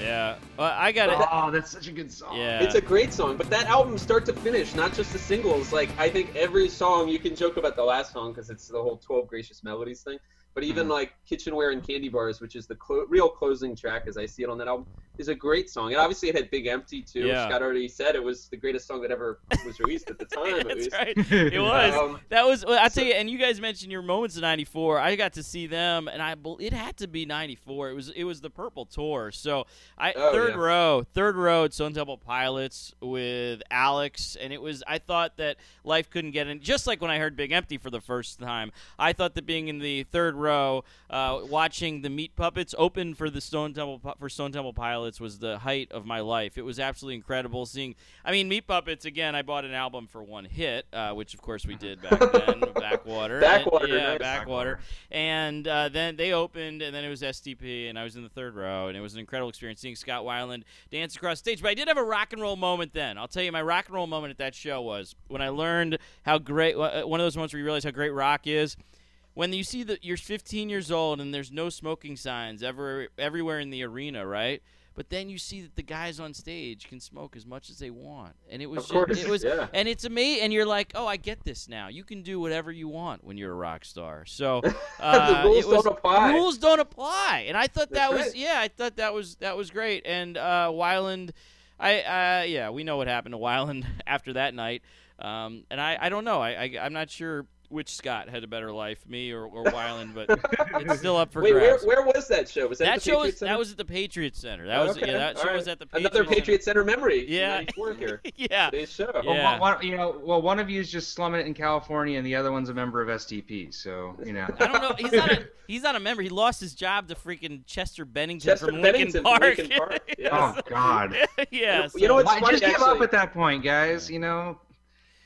Yeah. Well, I got it. Oh, that's such a good song. Yeah. It's a great song, but that album, start to finish, not just the singles. Like I think every song, you can joke about the last song because it's the whole "12 Gracious Melodies" thing. But even Mm-hmm. like "Kitchenware and Candy Bars," which is the clo- real closing track as I see it on that album, is a great song. And obviously, it had "Big Empty" too. Yeah. Scott already said it was the greatest song that ever was released at the time. at That's right. It was. Um, that was. Well, I tell so- you, and you guys mentioned your moments in '94. I got to see them, and I. bel- It had to be '94. It was. It was the Purple Tour. So I Oh, third yeah. row, third row at Stone Temple Pilots with Alex, and it was. I thought that life couldn't get in. Just like when I heard Big Empty for the first time, I thought that being in the third row, uh, watching the Meat Puppets open for the Stone Temple for Stone Temple Pilots was the height of my life. It was absolutely incredible seeing. I mean, Meat Puppets again. I bought an album for one hit, uh, which of course we did back then. Backwater. Backwater, And- yeah, nice. Backwater. And uh, then they opened, and then it was STP, and I was in the third row, and it was an incredible experience seeing Scott Weiland dance across stage. But I did have a rock and roll moment then. I'll tell you, my rock and roll moment at that show was when I learned how great. uh, One of those moments where you realize how great rock is when you see that you're 15 years old and there's no smoking signs ever everywhere in the arena, right? But then you see that the guys on stage can smoke as much as they want, and it was Of just, it was, yeah. and it's amazing. And you're like, oh, I get this now. You can do whatever you want when you're a rock star. So uh, rules was, don't apply. Rules don't apply, and I thought that That's was right. yeah, I thought that was that was great. And uh, Weiland, I uh, yeah, we know what happened to Weiland after that night. Um, and I, I don't know. I, I I'm not sure which Scott had a better life, me or, or Weiland, but it's still up for Wait, where, grabs. where was that show? Was that, that the show Patriot was Center? that was at the Patriot Center. That was Okay, yeah, that all show right. was at the Patriot Another Center. Patriot Center memory. Yeah. 94 here. yeah. Today's show. Yeah. Well, one, one- you know, well, one of you is just slumming it in California, and the other one's a member of STP. So, you know. I don't know. He's not a he's not a member. He lost his job to freaking Chester Bennington Chester from Bennington Linkin from Park. Linkin Park, yeah. oh God. yeah. You know so- what's Why, funny, just give up at that point, guys. You know,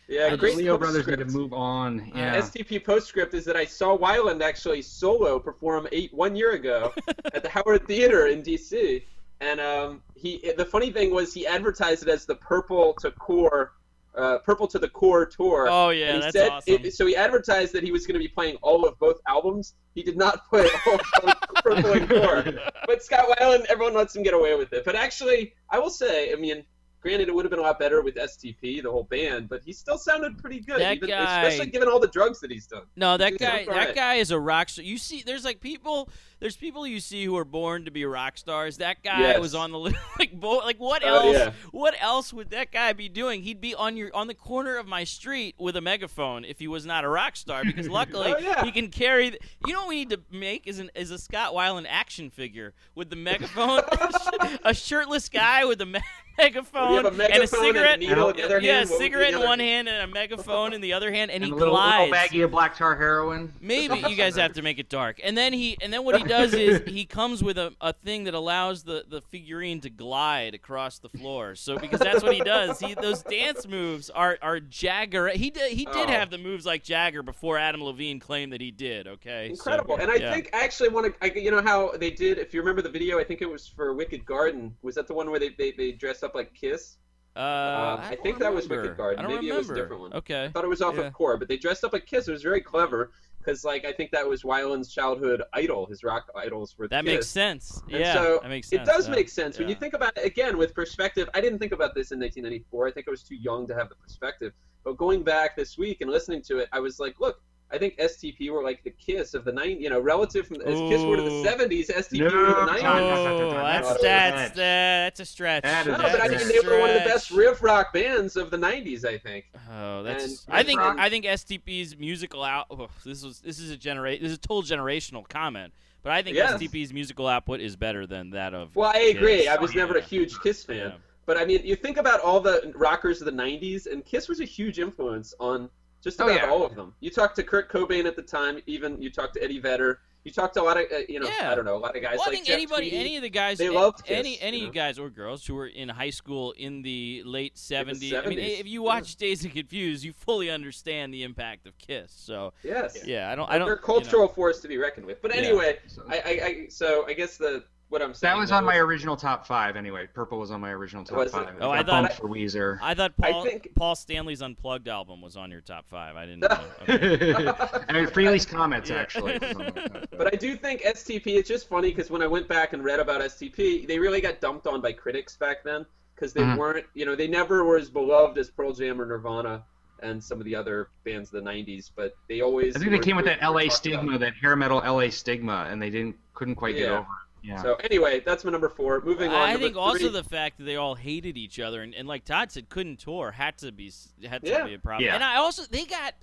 Yeah, the great Leo brothers need to move on. Uh, Yeah. STP postscript is that I saw Weiland actually solo perform eight one year ago at the Howard Theater in D.C. And um, he the funny thing was he advertised it as the Purple to Core, uh, Purple to the Core tour. Oh yeah, And he that's said, awesome. it- so he advertised that he was going to be playing all of both albums. He did not put all of Purple and Core. But Scott Weiland, everyone lets him get away with it. But actually, I will say, I mean, granted, it would have been a lot better with STP, the whole band, but he still sounded pretty good, That even, guy- especially given all the drugs that he's done. No, that He's guy. That right. guy is a rock star. You see, there's like people. There's people you see who are born to be rock stars. That guy Yes. was on the list. Like, like what Oh, else? yeah. What else would that guy be doing? He'd be on your on the corner of my street with a megaphone if he was not a rock star. Because luckily Oh, yeah. he can carry. The, you know what we need to make is an is a Scott Weiland action figure with the megaphone. a shirtless guy with a me- megaphone, have a and a megaphone and a cigarette. needle in the other yeah, hand? a What would be cigarette in one hand? hand and a megaphone in the other hand, and, and he a little, glides. little baggie of black tar heroin. Maybe you guys have to make it dark. And then he and then what he does is he comes with a, a thing that allows the, the figurine to glide across the floor. So because that's what he does. He those dance moves are are Jagger. He did he did Oh. have the moves like Jagger before Adam Levine claimed that he did, okay? So, Incredible. and I yeah. think I actually want to, I, you know how they did, if you remember the video, I think it was for Wicked Garden. Was that the one where they, they, they dress up like Kiss? uh, I I, don't think that was. Wicked Garden. I Maybe it was a different one. Okay. I thought it was off Yeah. of Core, but they dressed up like Kiss. It was very clever because, like, I think that was Weiland's childhood idol. His rock idols were That Kiss. makes sense. And yeah, so that makes sense. It does yeah. make sense when you think about it again with perspective. I didn't think about this in 1994. I think I was too young to have the perspective. But going back this week and listening to it, I was like, look, I think STP were like the Kiss of the 90s. You know, relative from as Kiss were to the 70s, STP No, were the 90s. no, Oh, no, that's no, that's no. Uh, that's a stretch. That is No, but I think mean, they were one of the best riff rock bands of the 90s, I think. Oh, that's. And I think Rock- I think STP's musical out. oh, this was this is a generate. This is a total generational comment, but I think Yes. STP's musical output is better than that of. Well, I agree. Kiss. I was never a huge Kiss fan. Yeah. But I mean, you think about all the rockers of the 90s, and Kiss was a huge influence on just Oh, about yeah. all of them. You talked to Kurt Cobain at the time, even you talked to Eddie Vedder, you talked to a lot of uh, you know Yeah. I don't know a lot of guys Well, I like think Jeff anybody, Tweedy. any of the guys, they loved Kiss, any you any know? guys or girls who were in high school in the late seventies. I mean, if you yeah. watch Dazed and Confused, you fully understand the impact of Kiss. So yes yeah, I don't, I don't. they're a you know. cultural force to be reckoned with. But anyway, So- I, I, I so I guess the what I'm saying that was on my original top five anyway. Purple was on my original top Was it? five. Oh, It I thought- for Weezer. I thought I Paul think- Paul Stanley's Unplugged album was on your top five. I didn't. know. Okay. I mean, Frehley's comments Yeah. actually. was on my- But I do think STP. It's just funny because when I went back and read about STP, they really got dumped on by critics back then because they Mhm. weren't, you know, they never were as beloved as Pearl Jam or Nirvana and some of the other bands of the '90s. But they always. I think they came with that LA talked about. stigma, that hair metal LA stigma, and they didn't couldn't quite get over it. Yeah. So anyway, that's my number four. Moving on. I number think also the fact that they all hated each other and, and like Todd said, couldn't tour had to be had to Yeah. be a problem. Yeah. And I also they got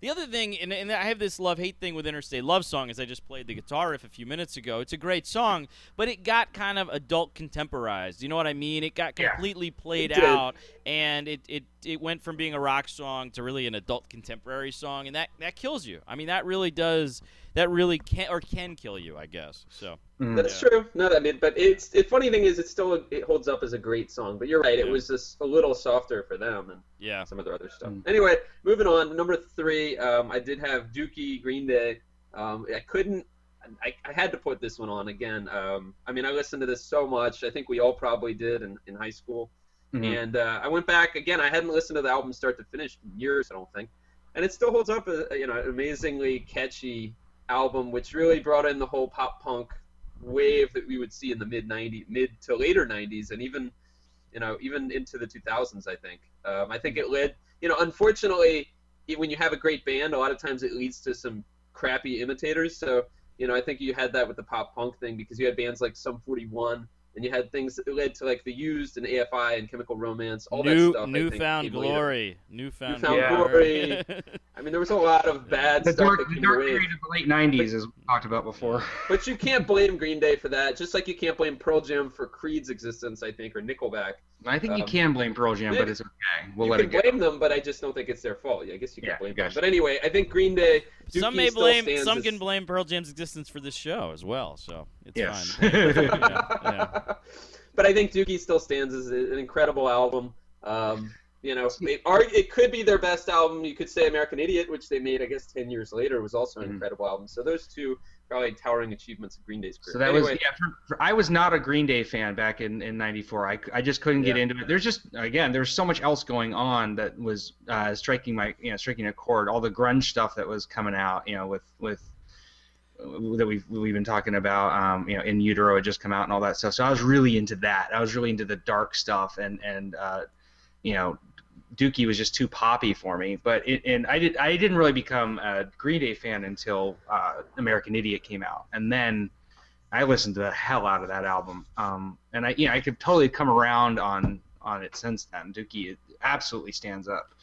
the other thing, and, and I have this love hate thing with Interstate Love Song, as I just played the guitar riff a few minutes ago. It's a great song, but it got kind of adult contemporized. You know what I mean? It got Yeah. completely played It out, and it, it it went from being a rock song to really an adult contemporary song, and that that kills you. I mean, that really does. That really can or can kill you, I guess. So Mhm. That's Yeah. true. No, I mean, but it's the funny thing is, it still it holds up as a great song. But you're right, it was just a little softer for them and yeah, some of their other stuff. Mm. Anyway, moving on. Number three, um, I did have Dookie Green Day. Um, I couldn't. I, I had to put this one on again. Um, I mean, I listened to this so much. I think we all probably did in, in high school. Mhm. And uh, I went back again. I hadn't listened to the album start to finish in years, I don't think, and it still holds up. uh, You know, amazingly catchy album, which really brought in the whole pop punk wave that we would see in the mid '90s, mid to later '90s, and even you know even into the 2000s. I think. Um, I think it led. You know, unfortunately, when you have a great band, a lot of times it leads to some crappy imitators. So you know, I think you had that with the pop punk thing because you had bands like Sum 41 and you had things that led to like the used and AFI and Chemical Romance, all New that stuff. I think, newfound glory, newfound, Newfound glory. I mean, there was a lot of bad the stuff dark, that the dark away. period of the late '90s, as we talked about before. But you can't blame Green Day for that, just like you can't blame Pearl Jam for Creed's existence, I think, or Nickelback. I think you Um, can blame Pearl Jam, but it's okay. We'll let can it go. You can blame them, but I just don't think it's their fault. Yeah, I guess you can Yeah, blame gotcha. them. But anyway, I think Green Day. some may blame, some as- can blame Pearl Jam's existence for this show as well. So it's Yes. fine. yeah, yeah. but I think Dookie still stands as an incredible album. Um, you know, it, ar- it could be their best album. You could say American Idiot, which they made, I guess, ten years later, was also an Mhm. incredible album. So those two probably towering achievements of Green Day's career. So that anyway, was yeah. For, for, I was not a Green Day fan back in in '94. I, I just couldn't get Yeah. into it. There's just again there's so much else going on that was uh, striking my you know striking a chord. All the grunge stuff that was coming out you know with with uh, that we've we've been talking about. Um, you know, in utero had just come out and all that stuff. So I was really into that. I was really into the dark stuff and and uh, you know. Dookie was just too poppy for me, but it, and I did I didn't really become a Green Day fan until uh, American Idiot came out, and then I listened to the hell out of that album. Um, and I, you know, I could totally come around on on it since then. Dookie absolutely stands up.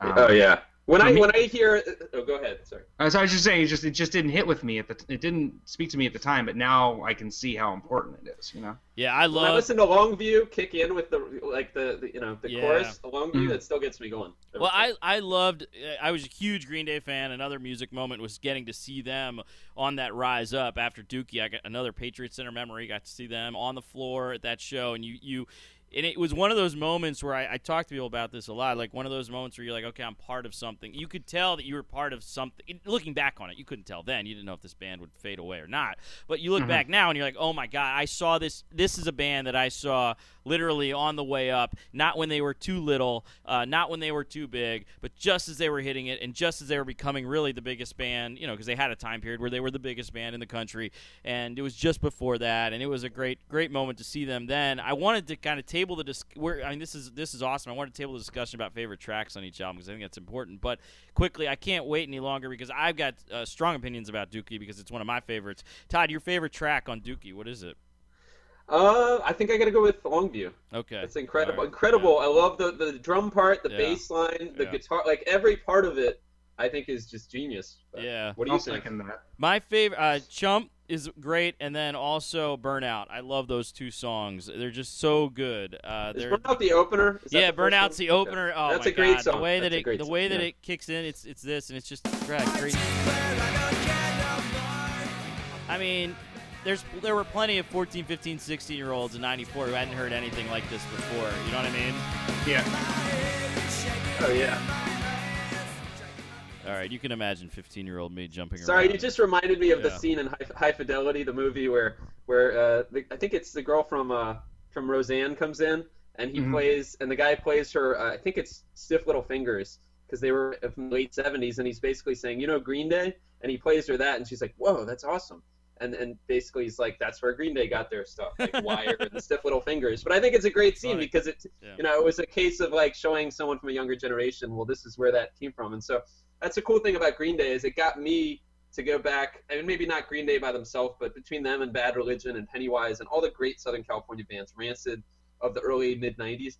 Um, oh yeah. When I me- when I hear, oh, go ahead. Sorry. So I was just saying, it just it just didn't hit with me at the. It didn't speak to me at the time, but now I can see how important it is. You know. Yeah, I When I love. listen to Longview kick in with the like the, the you know the Yeah. chorus, Longview, Mhm. that still gets me going. Well, I I loved. I was a huge Green Day fan. Another music moment was getting to see them on that rise up after Dookie. I got another Patriot Center memory. Got to see them on the floor at that show, and you you. And it was one of those moments where I, I talk to people about this a lot. Like one of those moments where you're like, okay, I'm part of something. You could tell that you were part of something. Looking back on it, you couldn't tell then. You didn't know if this band would fade away or not. But you look Mhm. back now and you're like, oh my god, I saw this. This is a band that I saw literally on the way up. Not when they were too little, uh, not when they were too big, but just as they were hitting it, and just as they were becoming really the biggest band. You know, because they had a time period where they were the biggest band in the country, and it was just before that, and it was a great, great moment to see them. Then I wanted to kind of table the dis- where I mean, this is this is awesome. I wanted to table the discussion about favorite tracks on each album because I think that's important. But quickly, I can't wait any longer because I've got uh, strong opinions about Dookie because it's one of my favorites. Todd, your favorite track on Dookie? What is it? Uh, I think I gotta go with Longview. Okay, It's incredible, All right. incredible. I love the the drum part, the Yeah. bass line, the Yeah. guitar, like every part of it. I think is just genius. But Yeah. What do you think? My favorite, uh, Chump is great, and then also Burnout. I love those two songs. They're just so good. Uh, Is Burnout the opener? Is yeah, the Burnout's the opener. Okay. Oh That's my a great god, song. the way That's that it, great the song, way that yeah. it kicks in, it's it's this, and it's just great. great. I mean, there's there were plenty of 14, 15, 16 year olds in 94 who hadn't heard anything like this before. You know what I mean? Yeah. Oh yeah. All right, you can imagine 15 year old me jumping around. Sorry, around. you just reminded me of the scene in High, High Fidelity, the movie where where uh, the, I think it's the girl from uh, from Roseanne comes in and he Mhm. plays and the guy plays her. Uh, I think it's Stiff Little Fingers because they were from the late 70s and he's basically saying, you know, Green Day, and he plays her that and she's like, whoa, that's awesome. And, and basically he's like that's where Green Day got their stuff like Wire and the Stiff Little Fingers. But I think it's a great scene Funny. because it Yeah. you know it was a case of like showing someone from a younger generation well this is where that came from and so that's the cool thing about Green Day is it got me to go back I and maybe not Green Day by themselves but between them and Bad Religion and Pennywise and all the great Southern California bands Rancid of the early mid 90s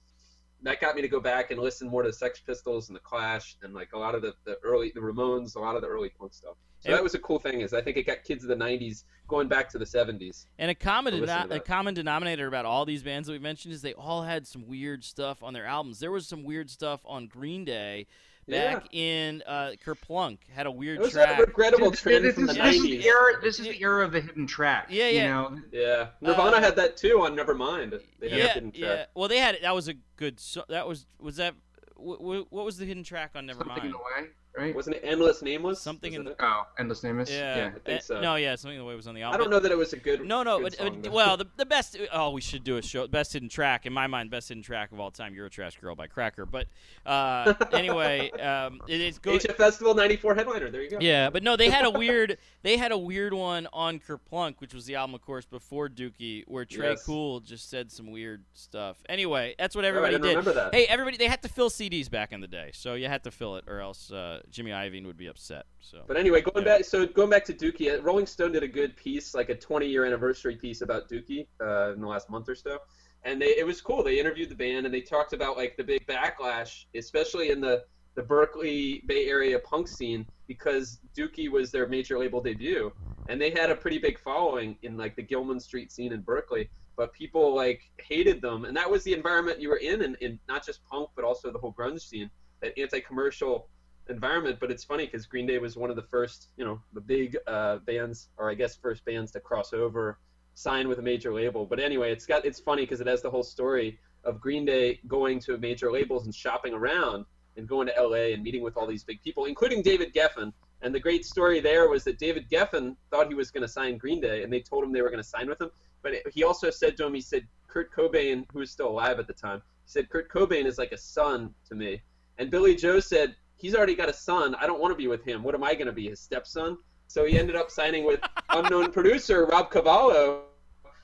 that got me to go back and listen more to the Sex Pistols and the Clash and like a lot of the, the early the Ramones a lot of the early punk stuff. So And- that was a cool thing is I think it got kids of the 90s going back to the 70s And a common to listen deno- to a common denominator about all these bands that we mentioned is they all had some weird stuff on their albums. There was some weird stuff on Green Day back in uh, Kerplunk had a weird it was track. a regrettable This, trend this from the is, this is 90s the era. This is the era of the hidden track. Yeah, You yeah. know, Yeah, Nirvana Uh, had that too on Nevermind. They had a yeah, hidden yeah. Well, they had that was a good. So- that was was that. wh- wh- what was the hidden track on something Nevermind? in the way, right? Wasn't it Endless Nameless? Something Was in it? Oh, endless nameless. Yeah, I think so. No, yeah, something in the way was on the album. I don't know that it was a good. No, no. good but, song, though. well, the, the best. Oh, we should do a show. Best hidden track in my mind. Best hidden track of all time. Eurotrash Girl by Cracker. But uh, anyway, um, it, it's good. HF Festival '94 headliner. There you go. Yeah, but no, they had a weird. They had a weird one on Kerplunk, which was the album, of course, before Dookie, where Trey Yes. Cool just said some weird stuff. Anyway, that's what Oh, I everybody didn't did. remember that. Hey, everybody, they had to fill CDs back in the day, so you had to fill it, or else uh, Jimmy Iovine would be upset. So. But anyway, going Yeah. back. So going back to Dookie, uh, Rolling Stone did a good piece, like a 20-year anniversary piece about Dookie uh, in the last month or so, and they it was cool. They interviewed the band and they talked about like the big backlash, especially in the the Berkeley Bay Area punk scene, because Dookie was their major label debut, and they had a pretty big following in like the Gilman Street scene in Berkeley. But people like hated them, and that was the environment you were in, and in not just punk, but also the whole grunge scene, that anti-commercial environment. But it's funny because Green Day was one of the first, you know, the big uh, bands, or I guess first bands to cross over, sign with a major label. But anyway, it's got it's funny because it has the whole story of Green Day going to major labels and shopping around and going to LA and meeting with all these big people, including David Geffen. And the great story there was that David Geffen thought he was going to sign Green Day, and they told him they were going to sign with him. But it, he also said to him, he said, Kurt Cobain, who was still alive at the time, he said, Kurt Cobain is like a son to me. And Billie Joe said, he's already got a son. I don't want to be with him. What am I going to be, his stepson? So he ended up signing with unknown producer Rob Cavallo,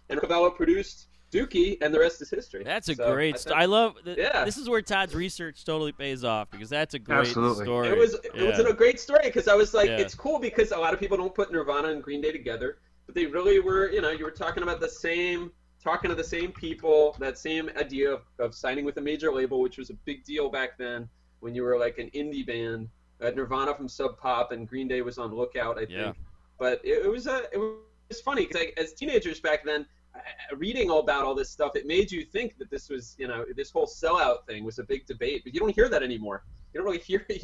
and Cavallo produced Dookie, and the rest is history. That's a So great I story. think- I love. Th- Yeah. This is where Todd's research totally pays off because that's a great Absolutely. story. It was it was a great story because I was like, Yeah. it's cool because a lot of people don't put Nirvana and Green Day together, but they really were. You know, you were talking about the same, talking to the same people, that same idea of, of signing with a major label, which was a big deal back then when you were like an indie band. Uh, Nirvana from Sub Pop and Green Day was on Lookout, I think. Yeah. But it, it was a it was funny because like, as teenagers back then. Reading all about all this stuff, it made you think that this was, you know, this whole sellout thing was a big debate. But you don't hear that anymore. You don't really hear.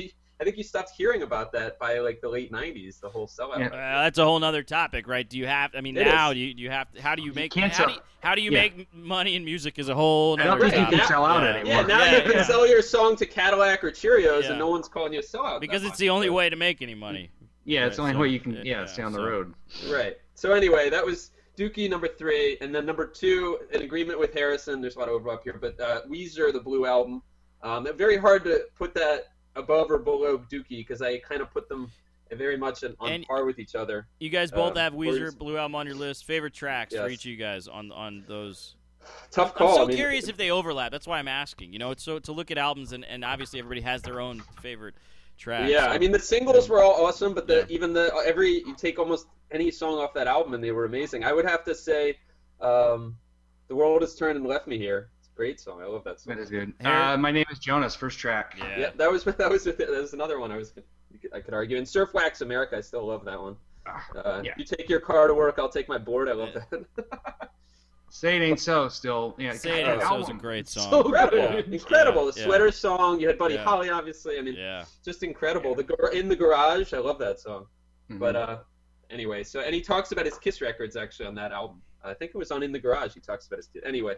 I think you stopped hearing about that by like the late '90s. The whole sellout. Yeah. Uh, that's a whole nother topic, right? Do you have? I mean, It now is. do you, do you have? How do you make? can't how, do sell- you, how do you Yeah. make money in music? Is a whole I don't nother think you can sell out Yeah. anymore. Yeah, now Yeah, you can yeah. sell your song to Cadillac or Cheerios, Yeah. and no one's calling you a sellout. because it's much. the only So- way to make any money. Yeah, it's the only so- way you can yeah, yeah, yeah, stay on the road. Right. So anyway, that was Dookie number three, and then number two, an agreement with Harrison. There's a lot of overlap here, but uh, Weezer, the Blue Album. Um, very hard to put that above or below Dookie because I kind of put them very much on, par with each other. You guys both Uh, have Weezer, Blue Album on your list. Favorite tracks for each of you guys on on those. Tough call. I'm so I mean, curious if they overlap. That's why I'm asking. You know, it's so to look at albums and, and obviously everybody has their own favorite track. Yeah, so- I mean the singles were all awesome, but the Yeah. even the every you take almost any song off that album and they were amazing. I would have to say, um, "The World Has Turned and Left Me Here." It's a great song. I love that song. That is good. Uh, my name is Jonas. First track. yeah. Yeah, that was that was that was another one I was could- I could argue. And Surf Wax America, I still love that one. Ah, Uh, yeah. You take your car to work, I'll take my board. I love Yeah. that. Say it ain't so. Still, yeah. Say It Ain't that So is a great song. So incredible, good. incredible. Yeah, the yeah. sweater song. You had Buddy Yeah. Holly, obviously. I mean, Yeah. just incredible. The gar- in the garage, I love that song. Mhm. But uh, anyway, so and he talks about his Kiss records actually on that album. I think it was on In the Garage. He talks about his kid. Anyway,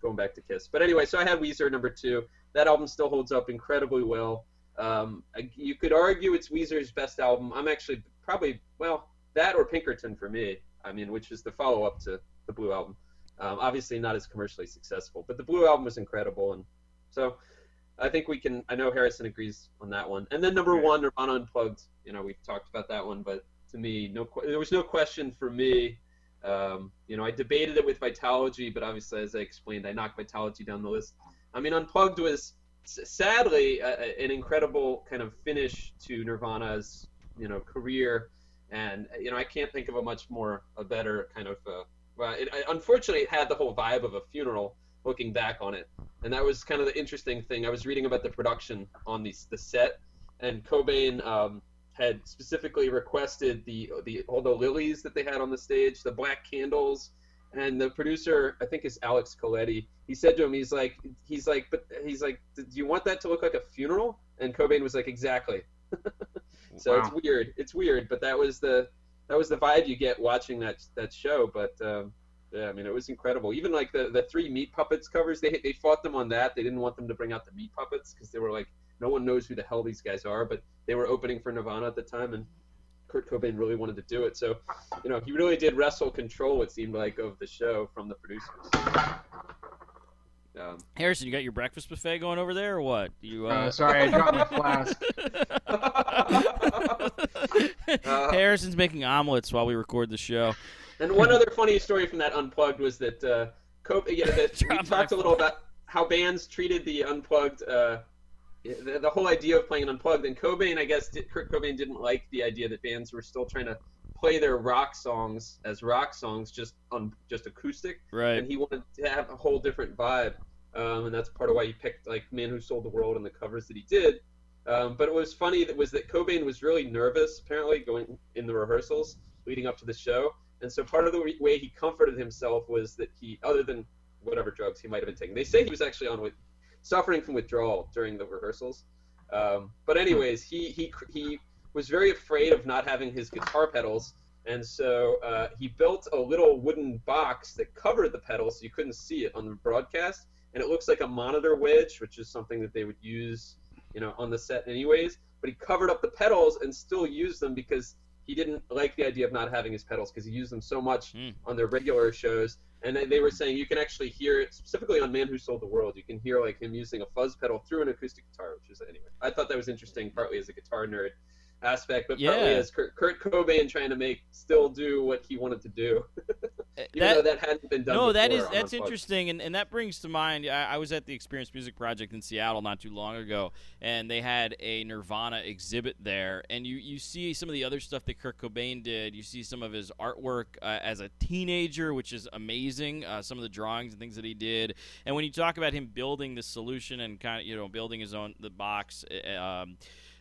going back to Kiss. But anyway, so I had Weezer number two. That album still holds up incredibly well. Um, you could argue it's Weezer's best album. I'm actually probably well that or Pinkerton for me. I mean, which is the follow up to the Blue album. Um, obviously not as commercially successful, but the Blue album was incredible, and so I think we can. I know Harrison agrees on that one. And then number one, Nirvana Unplugged. You know, we've talked about that one, but to me, no, there was no question for me. Um, you know, I debated it with Vitalogy, but obviously, as I explained, I knocked Vitalogy down the list. I mean, Unplugged was sadly an incredible kind of finish to Nirvana's you know career, and you know I can't think of a much more a better kind of. Uh, well, it, unfortunately, it had the whole vibe of a funeral. Looking back on it, and that was kind of the interesting thing. I was reading about the production on the the set, and Cobain um, had specifically requested the the all the lilies that they had on the stage, the black candles, and the producer, I think is Alex Coletti. He said to him, he's like, he's like, but he's like, do you want that to look like a funeral? And Cobain was like, exactly. so Wow. it's weird. It's weird, but that was the that was the vibe you get watching that that show. But um, yeah, I mean, it was incredible. Even like the the three meat puppets covers, they they fought them on that. They didn't want them to bring out the meat puppets because they were like, no one knows who the hell these guys are. But they were opening for Nirvana at the time, and Kurt Cobain really wanted to do it. So, you know, he really did wrestle control. It seemed like of the show from the producers. Um, Harrison, you got your breakfast buffet going over there, or what? You Uh, uh, sorry, I dropped my flask. Uh, Harrison's making omelets while we record the show. And one other funny story from that unplugged was that uh, Cope, you know, that we talked a little about how bands treated the unplugged, uh, the, the whole idea of playing unplugged. And Cobain, I guess, did, Kurt Cobain didn't like the idea that bands were still trying to play their rock songs as rock songs, just on just acoustic, Right. and he wanted to have a whole different vibe. Um, and that's part of why he picked like "Man Who Sold the World" and the covers that he did. Um, but it was funny that was that Cobain was really nervous, apparently, going in the rehearsals leading up to the show. And so part of the way he comforted himself was that he, other than whatever drugs he might have been taking, they say he was actually on with suffering from withdrawal during the rehearsals. Um, but anyways, he he he was very afraid of not having his guitar pedals, and so uh, he built a little wooden box that covered the pedals so you couldn't see it on the broadcast, and it looks like a monitor wedge, which is something that they would use, you know, on the set anyways. But he covered up the pedals and still used them because he didn't like the idea of not having his pedals because he used them so much Hmm. on their regular shows. And they, were saying you can actually hear it specifically on Man Who Sold the World. You can hear like him using a fuzz pedal through an acoustic guitar, which is anyway. I thought that was interesting, partly as a guitar nerd aspect, but partly Yeah. as Kurt, Kurt Cobain trying to make still do what he wanted to do, even That- though that hadn't been done. no, that is that's interesting, and, and that brings to mind. I, I was at the Experience Music Project in Seattle not too long ago, and they had a Nirvana exhibit there, and you you see some of the other stuff that Kurt Cobain did. You see some of his artwork uh, as a teenager, which is amazing. Uh, some of the drawings and things that he did, and when you talk about him building the solution and kind of you know building his own the box. uh, Um,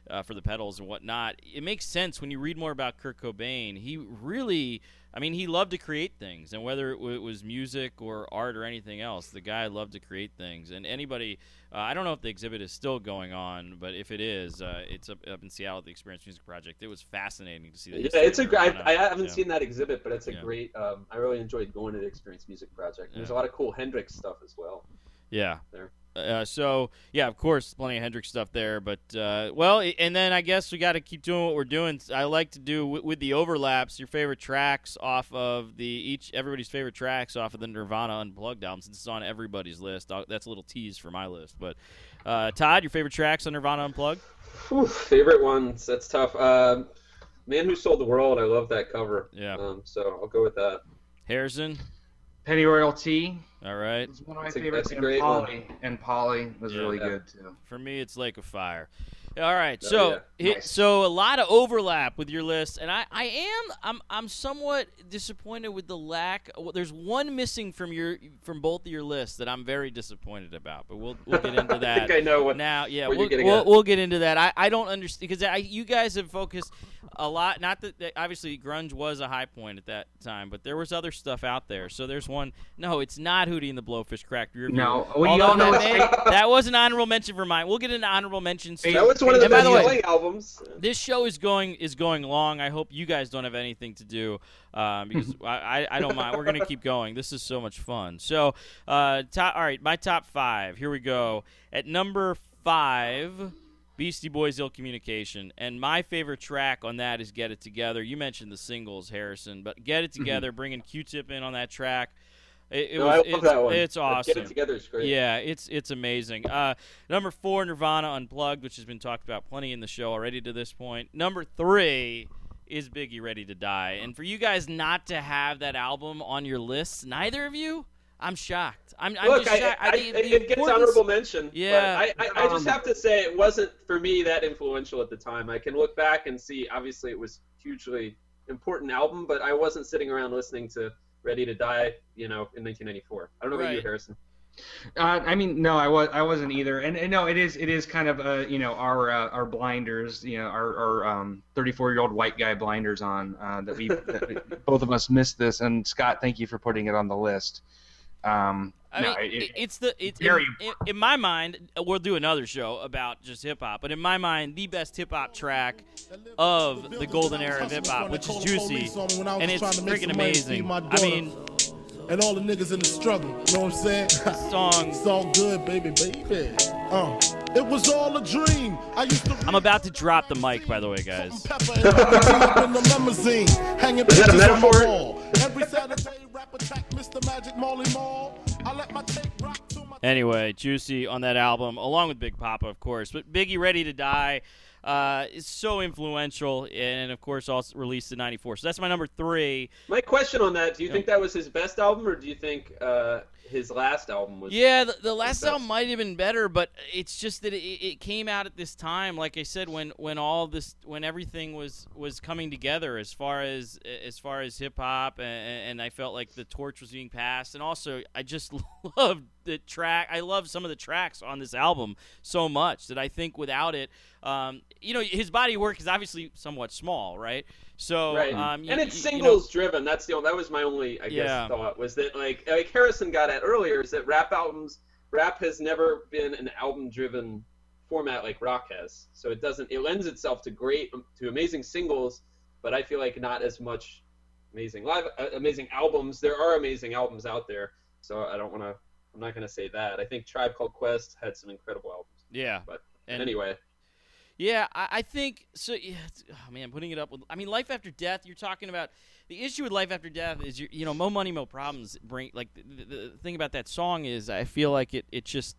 uh, for the pedals and whatnot. It makes sense when you read more about Kurt Cobain. He really, I mean, he loved to create things, and whether it, w- it was music or art or anything else, the guy loved to create things. And anybody, uh, I don't know if the exhibit is still going on, but if it is, uh, it's up, up in Seattle at the Experience Music Project. It was fascinating to see that. Yeah, it's a. gr- I, I haven't Yeah. seen that exhibit, but it's a Yeah. great. Um, I really enjoyed going to the Experience Music Project. There's Yeah. a lot of cool Hendrix stuff as well. Yeah. there. Uh, so yeah, of course, plenty of Hendrix stuff there. But uh, well, and then I guess we got to keep doing what we're doing. I like to do with, with the overlaps. Your favorite tracks off of the each everybody's favorite tracks off of the Nirvana Unplugged album, since it's on everybody's list. I'll, that's a little tease for my list. But uh, Todd, your favorite tracks on Nirvana Unplugged? Whew, favorite ones. That's tough. Um, Man Who Sold the World. I love that cover. Yeah. Um, so I'll go with that. Harrison. Penny Tea. All right. It's one of my That's favorites, that's a and great one. Polly and Polly was Yeah. really Yeah. good too. For me, it's Lake of Fire. All right, Oh, so yeah. Nice. so a lot of overlap with your list, and I, I am I'm I'm somewhat disappointed with the lack. Well, there's one missing from your from both of your lists that I'm very disappointed about, but we'll we'll get into I that. think I know what. now, yeah, what we'll, getting we'll, at. we'll get into that. I, I don't understand because I, you guys have focused a lot. Not that, that obviously grunge was a high point at that time, but there was other stuff out there. So there's one. No, it's not Hootie and the Blowfish Cracked Rear View. No, we all know that, it's may- that was an honorable mention for mine. We'll get an honorable mentions. that was one of the And by best the way- albums. this show is going is going long. I hope you guys don't have anything to do um, because I, I, don't mind. We're gonna keep going. This is so much fun. So, uh, top, all right, my top five. Here we go. At number five, Beastie Boys "Ill Communication," and my favorite track on that is "Get It Together." You mentioned the singles, Harrison, but "Get It Together," bringing Q-Tip in on that track. It, it no, was, I love it's, that one. It's awesome. Get it together is great. Yeah, it's it's amazing. Uh, number four, Nirvana Unplugged, which has been talked about plenty in the show already to this point. Number three is Biggie Ready to Die, and for you guys not to have that album on your list, neither of you, I'm shocked. I'm, I'm Look, just I, shocked. I, the- the it gets honorable mention. but Yeah. I, I, I just Um, have to say it wasn't for me that influential at the time. I can look back and see. Obviously, it was hugely important album, but I wasn't sitting around listening to Ready to Die, you know, in 1994. I don't know about you, Harrison. Uh, I mean, no, I was I wasn't either, and, and no, it is it is kind of uh, you know our uh, our blinders, you know our our um 34 year old white guy blinders on uh, that we that both of us missed this, and Scott, thank you for putting it on the list. Um, I no, mean, it- it, it's the it's very in, in, in my mind. We'll do another show about just hip hop, but in my mind, the best hip hop track of the golden era of hip hop, which is Juicy, and it's freaking amazing. I mean, and all the niggas in the struggle. You know what I'm saying? song. it's all good, baby, baby. Uh, it was all a dream. I used to. I'm about to drop the mic, by the way, guys. Pepper and up in the limousine, hanging Is that a pictures on my metaphor? Every Saturday, rap attack, Mr. Magic Marley Marl. I let my tape rock to my. Anyway, Juicy on that album, along with Big Poppa, of course. But Biggie Ready to Die uh, is so influential, and of course, also released in '94. So that's my number three. My question on that: Do you Yeah. think that was his best album, or do you think uh, his last album was? Yeah, the, the last album might have been better, but it's just that it, it came out at this time, like I said, when when all this, when everything was was coming together as far as as far as hip hop, and, and I felt like the torch was being passed, and also I just loved the track. I love some of the tracks on this album so much that I think without it, um, you know, his body work is obviously somewhat small, right? So, Right. um, you- and it's you- you know- singles driven. That's the only, that was my only I guess Yeah. thought was that like like Harrison got at earlier is that rap albums rap has never been an album driven format like rock has. So it doesn't it lends itself to great to amazing singles, but I feel like not as much amazing live uh, amazing albums. There are amazing albums out there. So I don't want to I'm not going to say that. I think Tribe Called Quest had some incredible albums. yeah. But And- anyway, Yeah, I, I think so. Yeah, oh man, putting it up with. I mean, life after death. You're talking about the issue with life after death is you you know, mo money, mo problems. Bring like the, the, the thing about that song is I feel like it it just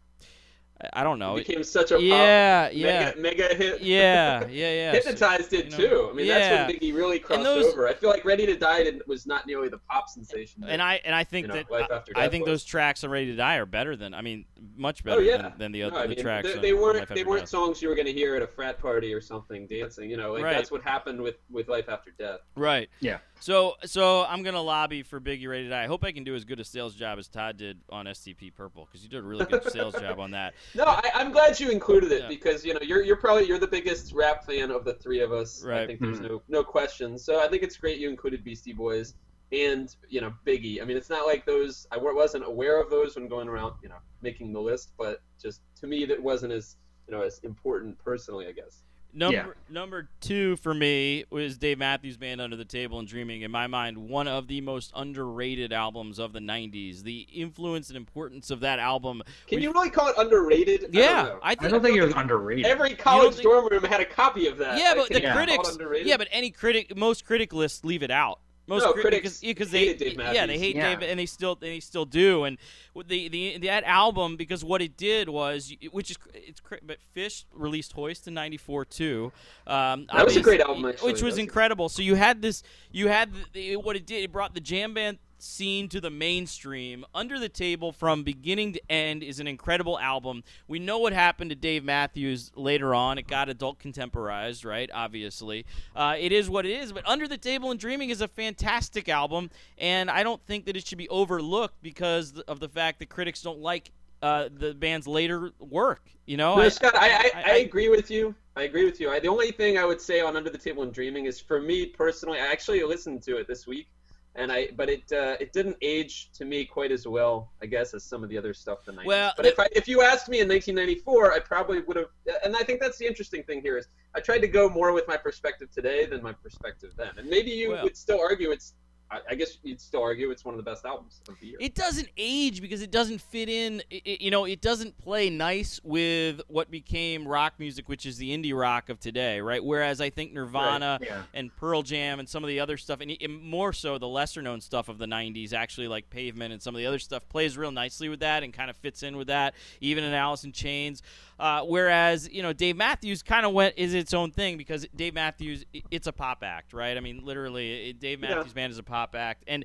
I, I don't know. it It, became such a pop, yeah, yeah, mega, mega hit. yeah, yeah, yeah. So- Hypnotized did you know, too. I mean, yeah. that's when Biggie really crossed those- over. I feel like Ready to Die did, was not nearly the pop sensation. that- and I and I think you know, that Life I- After I think was. those tracks on Ready to Die are better than I mean much oh, better oh yeah, than, than the No, other I the mean, tracks. They, on they weren't Life they weren't Death. songs you were going to hear at a frat party or something, dancing. You know, like Right. that's what happened with with Life After Death. Right. Yeah. So so I'm gonna lobby for Biggie Ready to Die. I hope I can do as good a sales job as Todd did on STP Purple because you did a really good sales job on that. No, I, I'm glad you included it Yeah. because you know you're you're probably you're the biggest rap fan of the three of us. I think there's Mhm. no no question. So I think it's great you included Beastie Boys and you know Biggie. I mean, it's not like those. I wasn't aware of those when going around you know making the list, but just to me that wasn't as you know as important personally, I guess. Number number two for me was Dave Matthews Band Under the Table and Dreaming. In my mind, one of the most underrated albums of the '90s. The influence and importance of that album. Can we- you really call it underrated? I don't Yeah, know. I I don't think it was underrated. Every college think- dorm room had a copy of that. yeah, but the think critics. Yeah, but any critic, most critic lists leave it out. Most No, cri- critics because, because they hated Dave yeah they hate Yeah. Dave and they still they still do and with the the that album because what it did was which is it's cri- but Phish released Hoist in '94 too. Um, That was a great album, actually. which was was incredible. So you had this you had the, the, what it did it brought the jam band scene to the mainstream. Under the Table from beginning to end is an incredible album. We know what happened to Dave Matthews later on. It got adult contemporized, right? Obviously. Uh, it is what it is. But Under the Table and Dreaming is a fantastic album, and I don't think that it should be overlooked because of the fact that critics don't like uh, the band's later work. You know? No, I- Scott, I, I, I- I, agree with you. I agree with you. I, the only thing I would say on Under the Table and Dreaming is for me personally, I actually listened to it this week, and I but it uh, it didn't age to me quite as well, I guess, as some of the other stuff 90s. Well, but if I, if you asked me in 1994, I probably would have, and I think that's the interesting thing here is I tried to go more with my perspective today than my perspective then, and maybe you Well- would still argue it's. I I guess you'd still argue it's one of the best albums of the year. It doesn't age because it doesn't fit in. i i- you know, it doesn't play nice with what became rock music, which is the indie rock of today, right? Whereas I think Nirvana Yeah. and Pearl Jam and some of the other stuff, and and more so the lesser known stuff of the '90s, actually like Pavement and some of the other stuff, plays real nicely with that and kind of fits in with that. Even in Alice in Chains. Uh, whereas you know Dave Matthews kind of went is its own thing because Dave Matthews it's a pop act, right? I mean, literally, it, Dave Yeah. Matthews Band is a pop act, and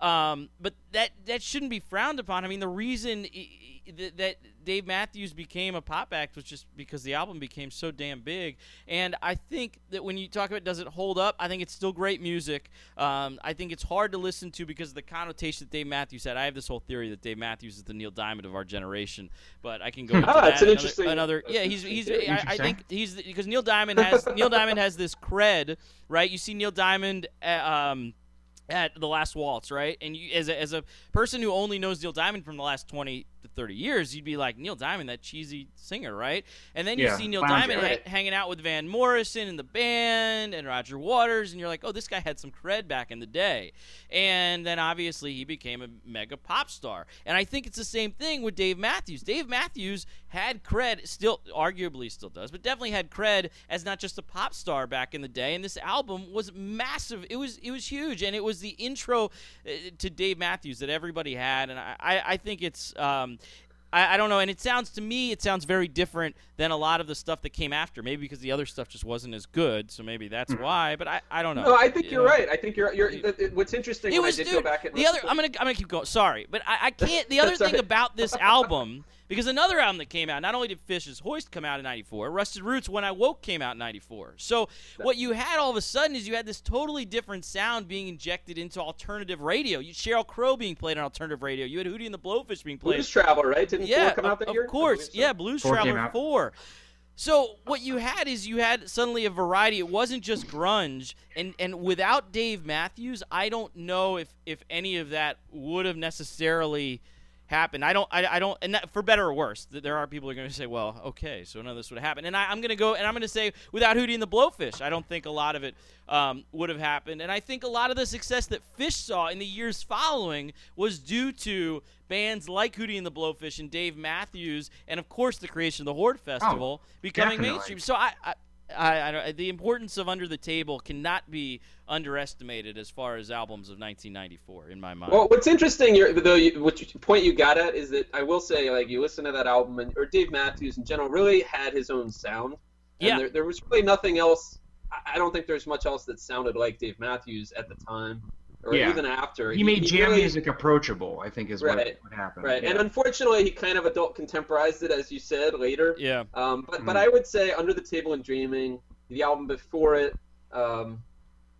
um, but that that shouldn't be frowned upon. I mean, the reason i- i- that, Dave Matthews became a pop act was just because the album became so damn big. And I think that when you talk about does it hold up, I think it's still great music. Um, I think it's hard to listen to because of the connotation that Dave Matthews had. I have this whole theory that Dave Matthews is the Neil Diamond of our generation, but I can go into Ah, that an another- interesting- Another, yeah, he's he's. I, I think he's because Neil Diamond has Neil Diamond has this cred, right? You see Neil Diamond. uh, Um, at the last waltz, right? And you, as a, as a person who only knows Neil Diamond from the last twenty to thirty years, you'd be like Neil Diamond, that cheesy singer, right? And then you Yeah, see Neil Diamond ha- hanging out with Van Morrison and the band and Roger Waters, and you're like, oh, this guy had some cred back in the day. And then obviously he became a mega pop star. And I think it's the same thing with Dave Matthews. Dave Matthews had cred, still arguably still does, but definitely had cred as not just a pop star back in the day. And this album was massive. It was it was huge, and it was the intro uh, to Dave Matthews that everybody had. And I I, I think it's. Um, Um, I, I don't know, and it sounds to me, it sounds very different than a lot of the stuff that came after. Maybe because the other stuff just wasn't as good, so maybe that's mm-hmm. why. But I, I don't know. No, I think You you're know? right. I think you're you're. it- it- What's interesting It when was I did dude, go back and the other. I'm gonna I'm gonna keep going. Sorry, but I, I can't. The other thing about this album, because another album that came out, not only did Phish's Hoist come out in '94, Rusted Root's When I Woke came out in '94. So what you had all of a sudden is you had this totally different sound being injected into alternative radio. You Sheryl Crow being played on alternative radio. You had Hootie and the Blowfish being played. Blues Traveler, right? Didn't yeah, Four come out that of year? I course. so. Yeah, Blues Four came Traveler four. So what you had is you had suddenly a variety. It wasn't just grunge, and and without Dave Matthews, I don't know if if any of that would have necessarily happened. I don't. I, I don't. And that, for better or worse, th- there are people who are going to say, "Well, okay, so none of this would have happened." And I, I'm going to go and I'm going to say, without Hootie and the Blowfish, I don't think a lot of it um, would have happened. And I think a lot of the success that Phish saw in the years following was due to bands like Hootie and the Blowfish and Dave Matthews, and of course the creation of the Horde Festival becoming definitely. mainstream. So I. I I, I the importance of Under the Table cannot be underestimated as far as albums of 1994 in my mind. Well, what's interesting, you're, though, you, what you, point you got at is that I will say, like, you listen to that album, and or Dave Matthews in general really had his own sound. And Yeah. There, there was really nothing else. I don't think there's much else that sounded like Dave Matthews at the time, or Yeah. even after. He made jam really- music approachable. I think is what, Right. what happened. Right, Yeah. and unfortunately, he kind of adult contemporized it, as you said later. yeah. Um, but but Mhm. I would say Under the Table and Dreaming, the album before it, um,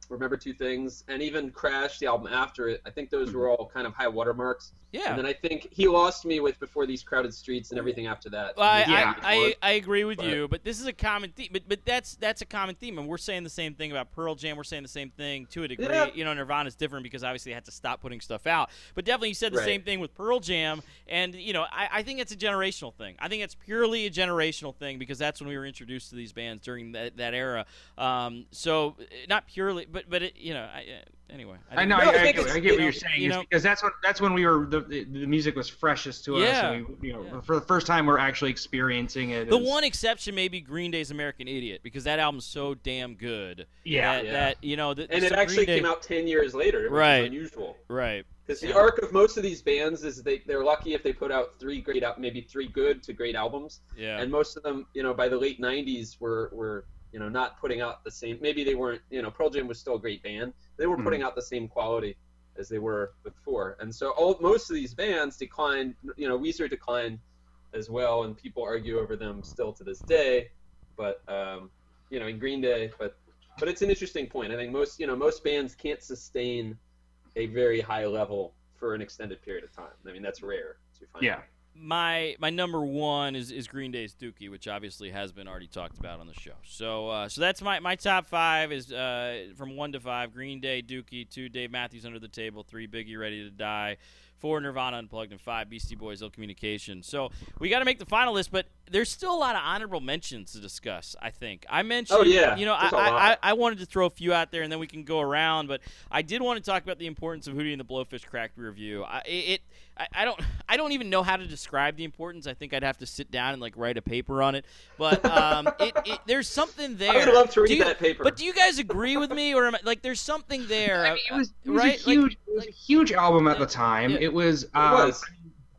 Remember Two Things, and even Crash, the album after it. I think those were all kind of high watermarks. Yeah. And then I think he lost me with Before These Crowded Streets and everything after that. Well, I, Yeah. I, I, I agree with But- you, but this is a common theme. But but that's that's a common theme, and we're saying the same thing about Pearl Jam. We're saying the same thing to a degree. Yeah. You know, Nirvana's different because obviously they had to stop putting stuff out. But definitely, you said the Right. same thing with Pearl Jam, and you know, I, I think it's a generational thing. I think it's purely a generational thing because that's when we were introduced to these bands during that, that era. Um, so uh, not purely, but but it, you know, I, uh, anyway. I know. No, I, I I, get, I get what you're saying. you know- because that's when that's when we were the, the, the music was freshest to us. Yeah. And we, you know, Yeah. for the first time, we're actually experiencing it. The as- one exception may be Green Day's American Idiot because that album's so damn good. Yeah. that, Yeah. that you know, that, and so it actually Day- came out 10 years later. Which Right. Unusual. right. Because the arc of most of these bands is they, they're lucky if they put out three great, maybe three good to great albums. Yeah. and most of them, you know, by the late '90s were were you know not putting out the same. Maybe they weren't. You know, Pearl Jam was still a great band. They weren't Mhm. putting out the same quality as they were before, and so all most of these bands declined. You know, Weezer declined as well, and people argue over them still to this day. But um, you know, in Green Day, but but it's an interesting point. I think most you know most bands can't sustain a very high level for an extended period of time. I mean, that's rare to find. Yeah. My my number one is, is Green Day's Dookie, which obviously has been already talked about on the show. So uh, so that's my, my top five is uh, from one to five: Green Day, Dookie, two Dave Matthews Under the Table, three Biggie Ready to Die, four Nirvana Unplugged, and five Beastie Boys Ill Communication. So we got to make the final list, but there's still a lot of honorable mentions to discuss. I think I mentioned, Oh, yeah. you know, I, There's a I, I lot. I wanted to throw a few out there, and then we can go around. But I did want to talk about the importance of Hootie and the Blowfish Cracked Rear View. I, it, I, I don't, I don't even know how to describe the importance. I think I'd have to sit down and like write a paper on it. But um, it, it, there's something there. I would love to read you- that paper. But do you guys agree with me, or am I, like there's something there? I mean, it was, it was right? a Like- huge, it was a huge album at the time. Yeah. It was, uh, was.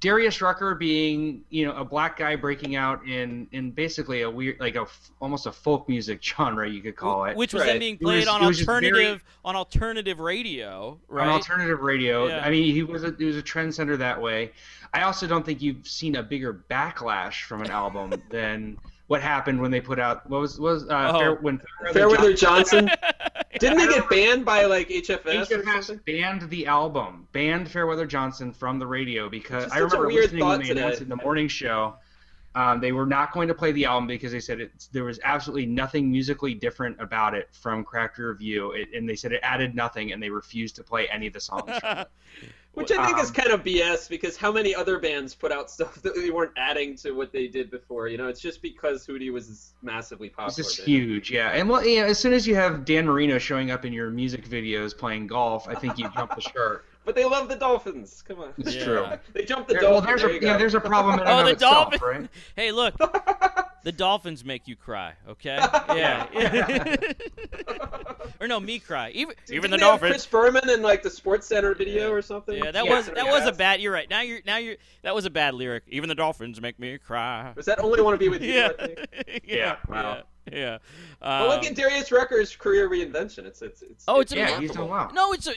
Darius Rucker being, you know, a black guy breaking out in in basically a weird, like a f- almost a folk music genre, you could call it. which was then being It was- played on it was just very- alternative on alternative radio, right? on alternative radio. Yeah. I mean, he was a he was a trendsetter that way. I also don't think you've seen a bigger backlash from an album than what happened when they put out what was what was uh, Oh. Fair, when Fairweather Johnson. Didn't they get banned by like HFS HFS banned the album, banned Fairweather Johnson from the radio because I remember listening when thought they announced it in the morning show. Um, they were not going to play the album because they said it's, there was absolutely nothing musically different about it from Cracked Rear View, it, and they said it added nothing, and they refused to play any of the songs. Which I think is Um, kind of BS because how many other bands put out stuff that they weren't adding to what they did before? You know, it's just because Hootie was massively popular. It's just huge, yeah. And well, yeah, as soon as you have Dan Marino showing up in your music videos playing golf, I think you jump the shark. But they love the Dolphins. Come on. It's Yeah. true. They jumped the There- well, Dolphins. there's there a yeah, there's a problem in Oh, the itself, Dolphins! right? Hey, look, the Dolphins make you cry, okay? Yeah. or no, me cry. Even even Didn't the Dolphins. Chris Berman in like the SportsCenter video or something. Yeah, that Yeah. was that was a bad. You're right. Now you're now you're that was a bad lyric. Even the Dolphins make me cry. Was that only want to be with you? Yeah, I think? yeah, Yeah, wow. yeah, yeah. Well, look Um, at Darius Rucker's career reinvention. It's it's it's. Oh, it's Yeah, remarkable. he's doing well. No, it's a,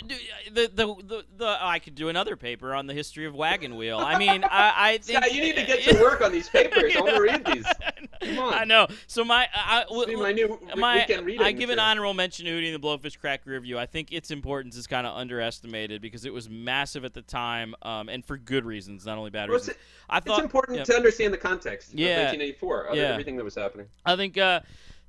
the, the the the oh, I could do another paper on the history of Wagon Wheel. I mean, I I think Scott, you need to get to work on these papers. I want to read these. Come on. I know. So my I, I- Be my new my weekend reading. I give an honorable mention to Hootie and the Blowfish Cracked Rear View. I think its importance is kind of underestimated because it was massive at the time, um, and for good reasons, not only bad Well, it's- reasons. I It's important yeah. to understand the context Yeah. of 1984 of Yeah. everything that was happening. I think uh,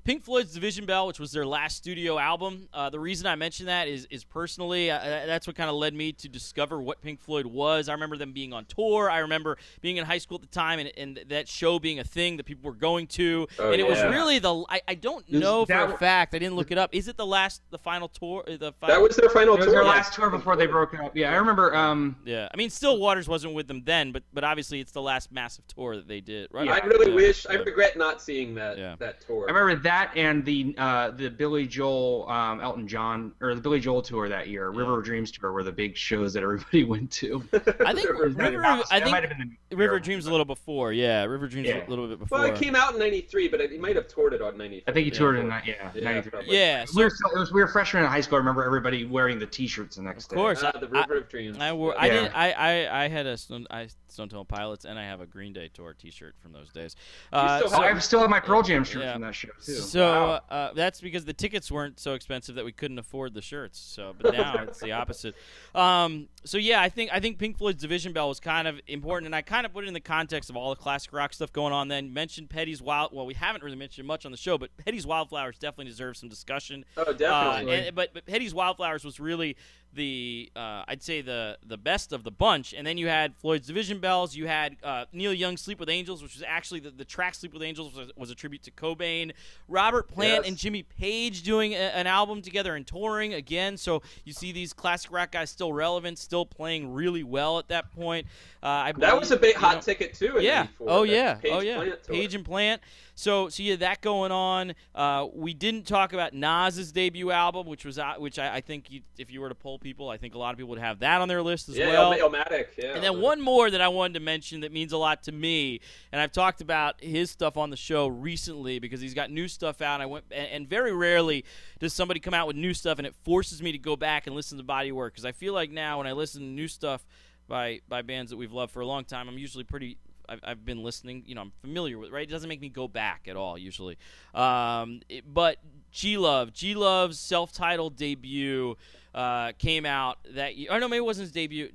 Pink Floyd's Division Bell, which was their last studio album. Uh, the reason I mention that is is personally uh, that's what kind of led me to discover what Pink Floyd was. I remember them being on tour. I remember being in high school at the time, and, and that show being a thing that people were going to. Oh, and it was really the I, I don't Is know for a fact. I didn't look it up. Is it the last the final tour? uh, The final, That was their final It was tour. their last tour before they broke up. Yeah, I remember. Um, yeah. I mean, Still Waters wasn't with them then, but but obviously it's the last massive tour that they did. Right? Yeah, I really Yeah. wish. I regret not seeing that Yeah. that tour. I remember that and the uh, the Billy Joel, um, Elton John, or the Billy Joel tour that year, River of Dreams tour, were the big shows that everybody went to. I think River- River. That I might think have been the River year. Dreams a little before. Yeah, River Dreams Yeah. a little bit before. well, it came out in '93, but he might have toured it on '93. I think he toured it in that. Yeah, Yeah, 93. probably. Yeah, We were, still, it was, we were freshmen in high school. I remember everybody wearing the T-shirts the next day. Of day. course. Uh, the River of Dreams. I wore. I Yeah. did. I, I I had a Stone, I, Stone Temple Pilots, and I have a Green Day tour T-shirt from those days. Uh, still so, Oh, I still have my Pearl Jam shirt Yeah. from that show too. So Wow. uh, that's because the tickets weren't so expensive that we couldn't afford the shirts. So, but now it's the opposite. Um, so yeah, I think I think Pink Floyd's Division Bell was kind of important, and I kind of put it in the context of all the classic rock stuff going on. Then mentioned Petty's Wild. Well, we haven't really mentioned much on the show, but Petty's Wildflowers definitely deserves some discussion. Oh, Uh, definitely. and, but but Petty's Wildflowers was really the uh, I'd say the the best of the bunch. And then you had Floyd's Division Bells. You had uh, Neil Young's Sleep with Angels, which was actually the, the track Sleep with Angels was, was a tribute to Cobain. Robert Plant Yes. and Jimmy Page doing a, an album together and touring again. So you see these classic rock guys still relevant, still playing really well at that point. Uh, I that believe, was a big hot know- ticket too. In yeah. Oh yeah. Page oh yeah. Plant tour. Page and Plant. So so yeah, that going on. Uh, we didn't talk about Nas's debut album, which was uh, which I, I think you, if you were to poll people, I think a lot of people would have that on their list as yeah, well. Il- Illmatic. Yeah. And then one more that I wanted to mention that means a lot to me, and I've talked about his stuff on the show recently because he's got new stuff out. I went and, and very rarely does somebody come out with new stuff, and it forces me to go back and listen to body work because I feel like now when I listen to new stuff by by bands that we've loved for a long time, I'm usually pretty. I've, I've been listening, you know, I'm familiar with, right? It doesn't make me go back at all usually. Um, it- but G Love, G Love's self-titled debut uh, came out that year. Oh no, maybe it wasn't his debut.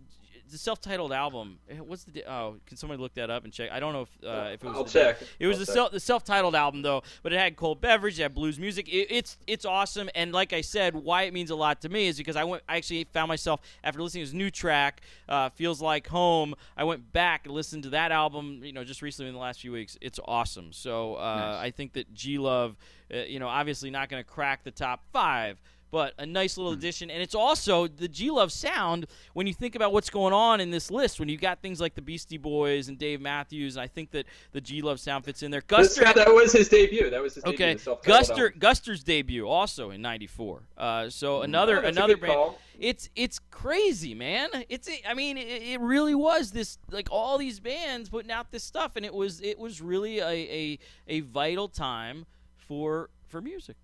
The self-titled album. eh, What's the? Oh, can somebody look that up and check? I don't know if uh, if it was. I'll the- check. It was I'll the check. self the self-titled album though, but it had cold beverage, it had blues music. It, it's it's awesome, and like I said, why it means a lot to me is because I went. I actually found myself after listening to his new track, uh, "Feels Like Home." I went back and listened to that album. You know, just recently in the last few weeks. It's awesome. So uh, I think that G Love, uh, you know, obviously not going to crack the top five. But a nice little addition, and it's also the G Love sound when you think about what's going on in this list. When you got things like the Beastie Boys and Dave Matthews, and I think that the G Love sound fits in there. Guster, guy, that was his debut. That was his debut. okay, Guster, album. Guster's debut also in '94. Uh, so another Oh, another band. call. It's it's crazy, man. It's I mean, it, it really was this like all these bands putting out this stuff, and it was it was really a a, a vital time for for music.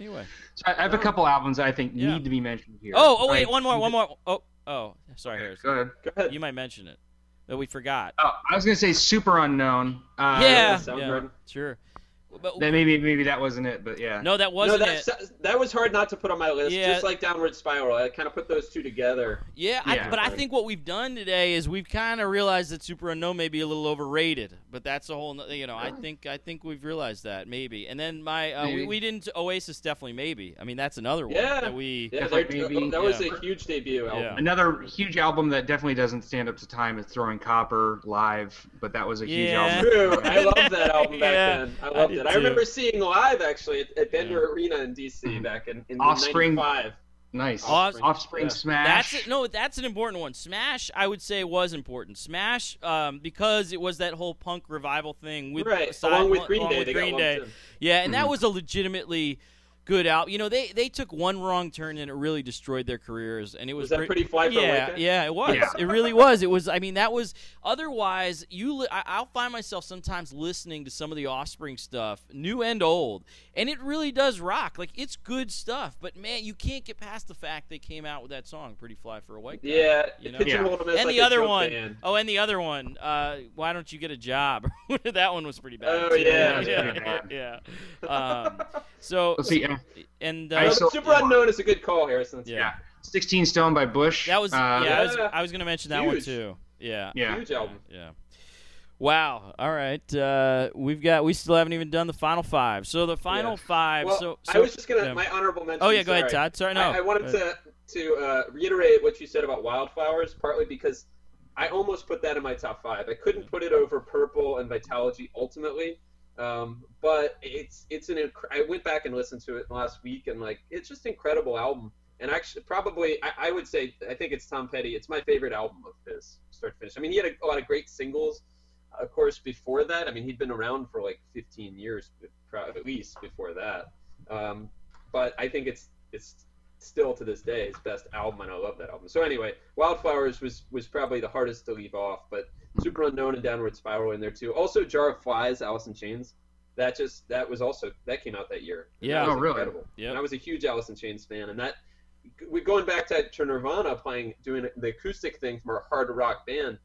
Anyway. So I I have a couple albums I think Yeah. need to be mentioned here. Oh, oh wait, one more, one more. Oh, oh, sorry, Harris. Go ahead. Go ahead. You might mention it that we forgot. Oh, I was gonna say Superunknown. Uh, yeah, yeah, sure. But, That maybe maybe that wasn't it, but yeah. no, that wasn't that's, it. that was hard not to put on my list. Yeah. Just like Downward Spiral, I kind of put those two together. Yeah, I, Yeah. but I think what we've done today is we've kind of realized that Superunknown may be a little overrated. But that's a whole, no- you know, I think I think we've realized that maybe. And then my uh, we, we didn't Oasis definitely maybe. I mean that's another one Yeah. that we. Yeah, like maybe- that was yeah. a huge debut album. Yeah. Another huge album that definitely doesn't stand up to time is Throwing Copper live, but that was a huge Yeah. album. True. I loved that album back Yeah, then. I I loved did it. I remember seeing live actually at, at Bender Yeah. Mm-hmm. Arena in DC back in, in Offspring. '95. Nice. Offspring. Offspring Yeah. Smash. That's it. No, that's an important one. Smash, I would say, was important. Smash, um, because it was that whole punk revival thing with Right, aside- along with Green along Day, with Green Day. Yeah, and that Mhm. was a legitimately good album. You know, they they took one wrong turn and it really destroyed their careers. And it was, Was that pre- pretty fly yeah, Weekend? yeah, it was. Yeah. It really was. It was. I mean, that was. Otherwise, you, li- I, I'll find myself sometimes listening to some of the Offspring stuff, new and old, and it really does rock. Like it's good stuff. But man, you can't get past the fact they came out with that song, "Pretty Fly for a White Guy." Yeah, You know? pigeonholed him as and like the other joke one, band. oh, and the other one, uh, why don't you get a job? that one was pretty bad. Oh, too. yeah. Yeah, yeah. Um, so Let's see. uh, and I uh, saw- Superunknown is a good call, Harrison. Yeah. yeah. 16 Stone by Bush. that was uh, yeah. I was I was gonna mention that one too. Yeah. Yeah. Huge album. Yeah. Wow. All right. Uh, we've got. We still haven't even done the final five. So the final Yeah. five. Well, so, I was just gonna yeah. my honorable mention. Oh yeah. Go ahead. Todd. Sorry. No. I, I wanted to to uh, reiterate what you said about Wildflowers, partly because I almost put that in my top five. I couldn't put it over Purple and Vitalogy ultimately, um, but it's it's an. Inc- I went back and listened to it last week, and like it's just an incredible album. And actually, probably I, I would say I think it's Tom Petty. It's my favorite album of his, start to finish. I mean, he had a, a lot of great singles, of course. Before that, I mean, he'd been around for like 15 years, at least before that. Um, but I think it's it's still to this day his best album, and I love that album. So anyway, Wildflowers was was probably the hardest to leave off, but Superunknown and Downward Spiral in there too. Also, Jar of Flies, Alice in Chains. That just that was also that came out that year. Yeah. that was Oh, really? Incredible. Yep. I was a huge Alice in Chains fan, and that we going back to, to Nirvana playing doing the acoustic thing from our hard rock band.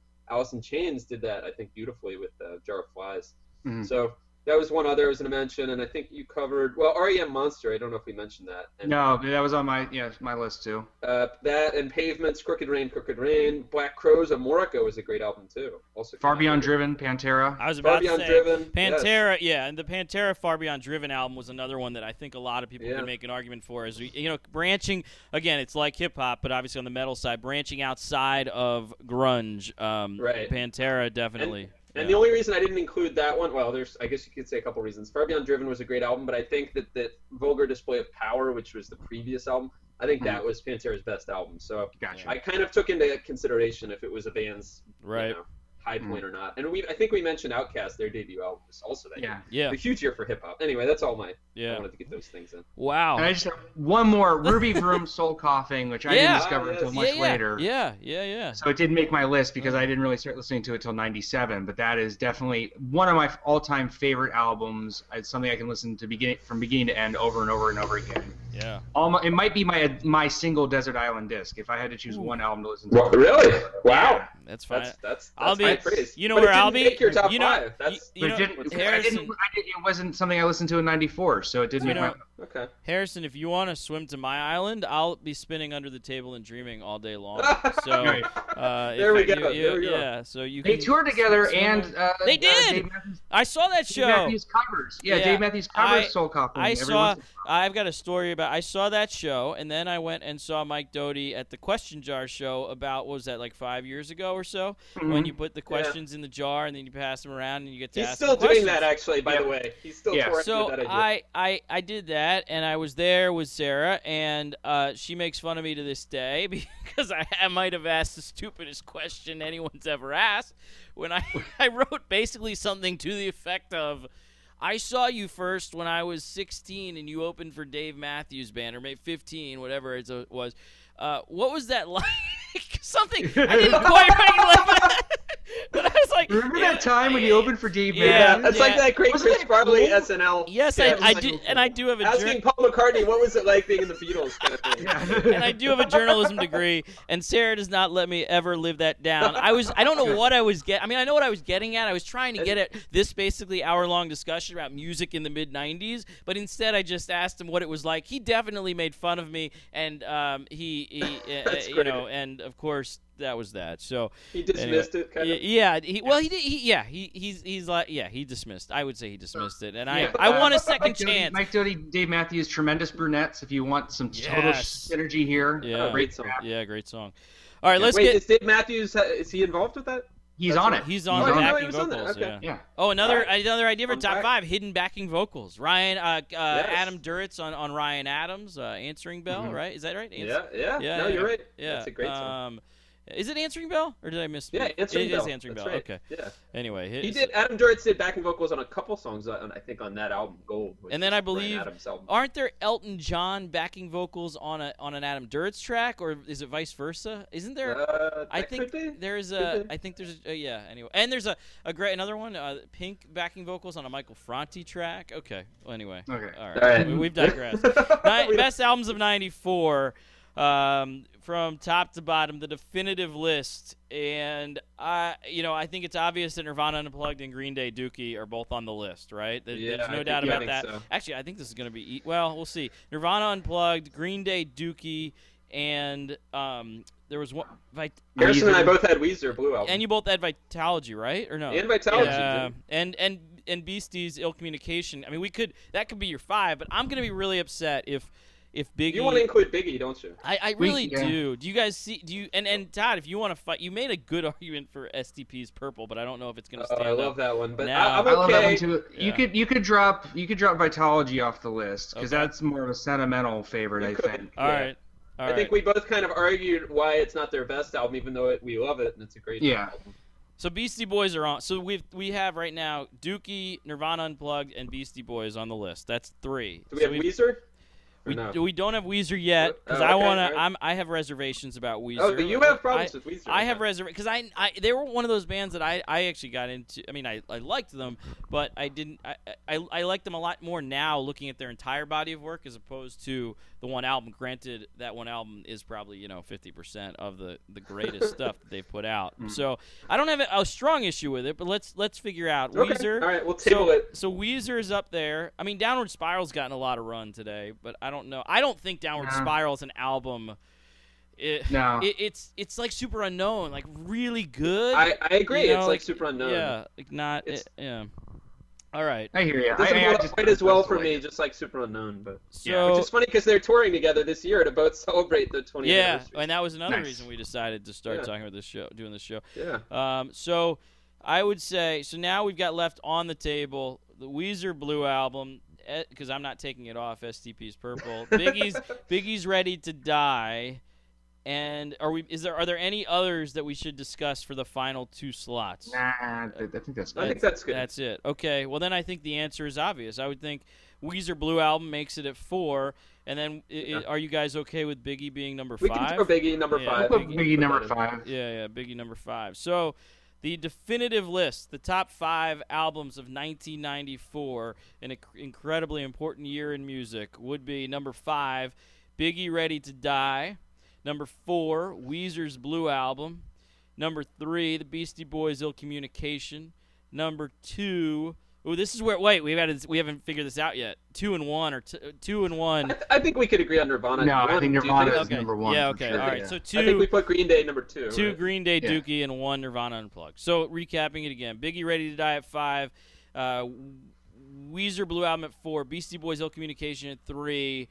In Chains did that I think beautifully with uh, Jar of Flies. Mhm. So that was one other I was going to mention, and I think you covered well REM Monster. I don't know if we mentioned that. And, No, that was on my yeah my list too. Uh, that and Pavements, Crooked Rain, Crooked Rain, Black Crowes, Amorica was a great album too. Also Far came out Beyond. Driven, Pantera. I was Far about Beyond to say Driven, yes. Pantera, yeah, and the Pantera Far Beyond Driven album was another one that I think a lot of people Yeah. can make an argument for. As we, you know, branching again, it's like hip hop, but obviously on the metal side, branching outside of grunge. Um, Right. Pantera definitely. And yeah. the only reason I didn't include that one, well, there's I guess you could say a couple reasons. Far Beyond Driven was a great album, but I think that that Vulgar Display of Power, which was the previous album, I think that mm. was Pantera's best album. So Gotcha. I kind of took into consideration if it was a band's you Right. know, high point or not. And we I think we mentioned OutKast, their debut album was also that Yeah. year. yeah, A huge year for hip hop. Anyway, that's all my yeah. I yeah. wanted to get those things in. Wow. And I just have one more Ruby Vroom Soul Coughing, which I didn't discover Ah, yes. until much yeah, yeah, later. Yeah, yeah, yeah. So it didn't make my list because I didn't really start listening to it till '97. But that is definitely one of my all-time favorite albums. It's something I can listen to beginning from beginning to end over and over and over again. Yeah. All my, it might be my my single Desert Island disc if I had to choose one album to listen to. Well, really? Wow. That's fine. That's that's, that's I'll be- praise. you know But where it didn't I'll be? Make your top You know- five. That's you But know, it, didn't, I Harrison- didn't, I did, it wasn't something I listened to in '94, so it didn't You make know- my. okay. Harrison, if you want to swim to my island, I'll be spinning under the table and dreaming all day long. So Right. uh, if There we you- go, you- there we go. Yeah. So you They toured together, swim and uh, They uh, did! Dave Matthews, I saw that Dave show. Matthews covers. Yeah, Yeah, Dave Matthews covers I- Soul Coughing. I saw. once in a while. I've got a story about. I saw that show, and then I went and saw Mike Doughty at the Question Jar show about what was that like five years ago or so when Mm-hmm. you put the questions in the jar and then you pass them around and you get to He's ask still doing questions. that, actually. By Yeah. the way, he's still Yeah. So that idea. I, I I did that, and I was there with Sarah, and uh, she makes fun of me to this day because I, I might have asked the stupidest question anyone's ever asked. When I I wrote basically something to the effect of. I saw you first when I was 16 and you opened for Dave Matthews Band, or maybe 15, whatever it was. Uh, what was that like? Something I didn't quite like but I was like, Remember yeah, that time when you opened for Dave Yeah, yeah, Matthews? it's like that great Wasn't Chris that Farley cool? SNL. Yes, sketch. I, I Like, do, and I do have a jour- Asking Paul McCartney what was it like being in the Beatles kind of thing. and I do have a journalism degree, and Sarah does not let me ever live that down. I was I don't know what I was get. I mean, I know what I was getting at. I was trying to get at this basically hour long discussion about music in the mid '90s, but instead I just asked him what it was like. He definitely made fun of me, and um, he, he uh, you know, and of course that was that. So He dismissed anyway, it, kind y- of. yeah, he, well, he did. He, yeah, he, he's he's like yeah, he dismissed. I would say he dismissed it, and Yeah, I I uh, want a second Mike Doughty- chance. Mike Doughty, Dave Matthews, tremendous brunettes. If you want some total synergy here, Yeah. Great song. Yeah, great song. All right, let's Wait, get. is Dave Matthews? Is he involved with that? he's That's on right. it. He's on Oh, the I didn't backing on vocals. Okay. Yeah. Yeah. Oh, another Alright. another idea for Fun top fact. five: hidden backing vocals. Ryan, uh, uh, Yes. Adam Duritz on, on Ryan Adams, uh, answering bell. Mhm. Right? Is that right? Ans- Yeah, yeah. Yeah, no, yeah. you're right. Yeah. That's a great song. Um, is it answering bell or did I miss? Yeah, answering It bell. is answering That's bell. right. Okay. Yeah. Anyway, He did. Adam Duritz did backing vocals on a couple songs. On, I think on that album, Gold. which And then I believe- Aren't there Elton John backing vocals on a on an Adam Duritz track, or is it vice versa? Isn't there? Uh, I think there's Could a. be. I think there's a, uh, yeah. Anyway, and there's a, a great another one. Uh, Pink backing vocals on a Michael Franti track. Okay. Well, anyway. Okay. All right. All right. We, we've digressed. Ni- We- best albums of '94, um, from top to bottom, the definitive list, and I, you know, I think it's obvious that Nirvana Unplugged and Green Day Dookie are both on the list, right? There- Yeah, There's I no think- doubt yeah, I about that. so. Actually, I think this is going to be e- well. We'll see. Nirvana Unplugged, Green Day Dookie, and um, there was one. Vit- Harrison and I both had Weezer Blue album. and you both had Vitalogy, right? Or no? And Vitalogy, Yeah. dude. And and and Beasties Ill Communication. I mean, we could that could be your five, but I'm gonna be really upset if if Biggie. You want to include Biggie, don't you? I, I We- really yeah. do. Do you guys see? Do you and and Todd? If you want to fight, you made a good argument for STP's Purple, but I don't know if it's gonna Oh, stand I love up. that one, but Now- I, I'm I love that okay. one too. You could you could drop you could drop Vitalogy off the list because Okay. that's more of a sentimental favorite, You I could. think. All Yeah. right. All I right. think we both kind of argued why it's not their best album, even though it, we love it and it's a great Yeah. album. So Beastie Boys are on. So we we have right now Dookie, Nirvana Unplugged, and Beastie Boys on the list. That's three. Do we So have we've- Weezer? We, no? we don't have Weezer yet because Oh, I okay, want to. alright. I'm I have reservations about Weezer. Oh, you have problems I, with Weezer. I have reservations because I, I they were one of those bands that I, I actually got into. I mean, I, I liked them, but I didn't. I, I I like them a lot more now, looking at their entire body of work as opposed to the one album. Granted, that one album is probably you know 50 percent of the the greatest stuff that they've put out. Hmm. So I don't have a, a strong issue with it, but let's let's figure out Okay, Weezer. all right, we'll table so, it. So Weezer is up there. I mean, Downward Spiral's gotten a lot of run today, but I don't know. I don't think Downward Nah. Spiral is an album. It, No. it, it's it's like Superunknown, like really good. I, I agree. you it's know, like Superunknown. Yeah, like not. It, yeah. All right. I hear you. It doesn't I, I hold up just- quite as well for me, it. just like Superunknown. But So which is funny because they're touring together this year to both celebrate the 20th yeah, anniversary. and that was another Nice. reason we decided to start Yeah. talking about this show, doing this show. Yeah. Um, so I would say so. Now we've got left on the table the Weezer Blue album Eh, because I'm not taking it off. STP's Purple. Biggie's Biggie's Ready to Die. And are we? Is there? Are there any others that we should discuss for the final two slots? Nah, I, I think that's Good. I think that's good. That's it. Okay. Well, then I think the answer is obvious. I would think Weezer Blue album makes it at four, and then i- i- Yeah. are you guys okay with Biggie being number we five? can throw Biggie number Yeah. five. Put We can Biggie number five. Yeah, yeah, Biggie number five. So The definitive list, the top five albums of 1994, an incredibly important year in music, would be number five, Biggie Ready to Die. Number four, Weezer's Blue Album. Number three, the Beastie Boys' Ill Communication. Number two, oh, this is where wait we got we haven't figured this out yet. Two and one or t- two and one. I, th- I think we could agree on Nirvana. No, I think Nirvana think- is okay. number one. Yeah, okay, sure, all right. yeah. So I think we put Green Day number two. two right? Green Day, Yeah. Dookie, and one Nirvana Unplugged. So recapping it again: Biggie Ready to Die at five, uh, Weezer Blue Album at four, Beastie Boys Ill Communication at three.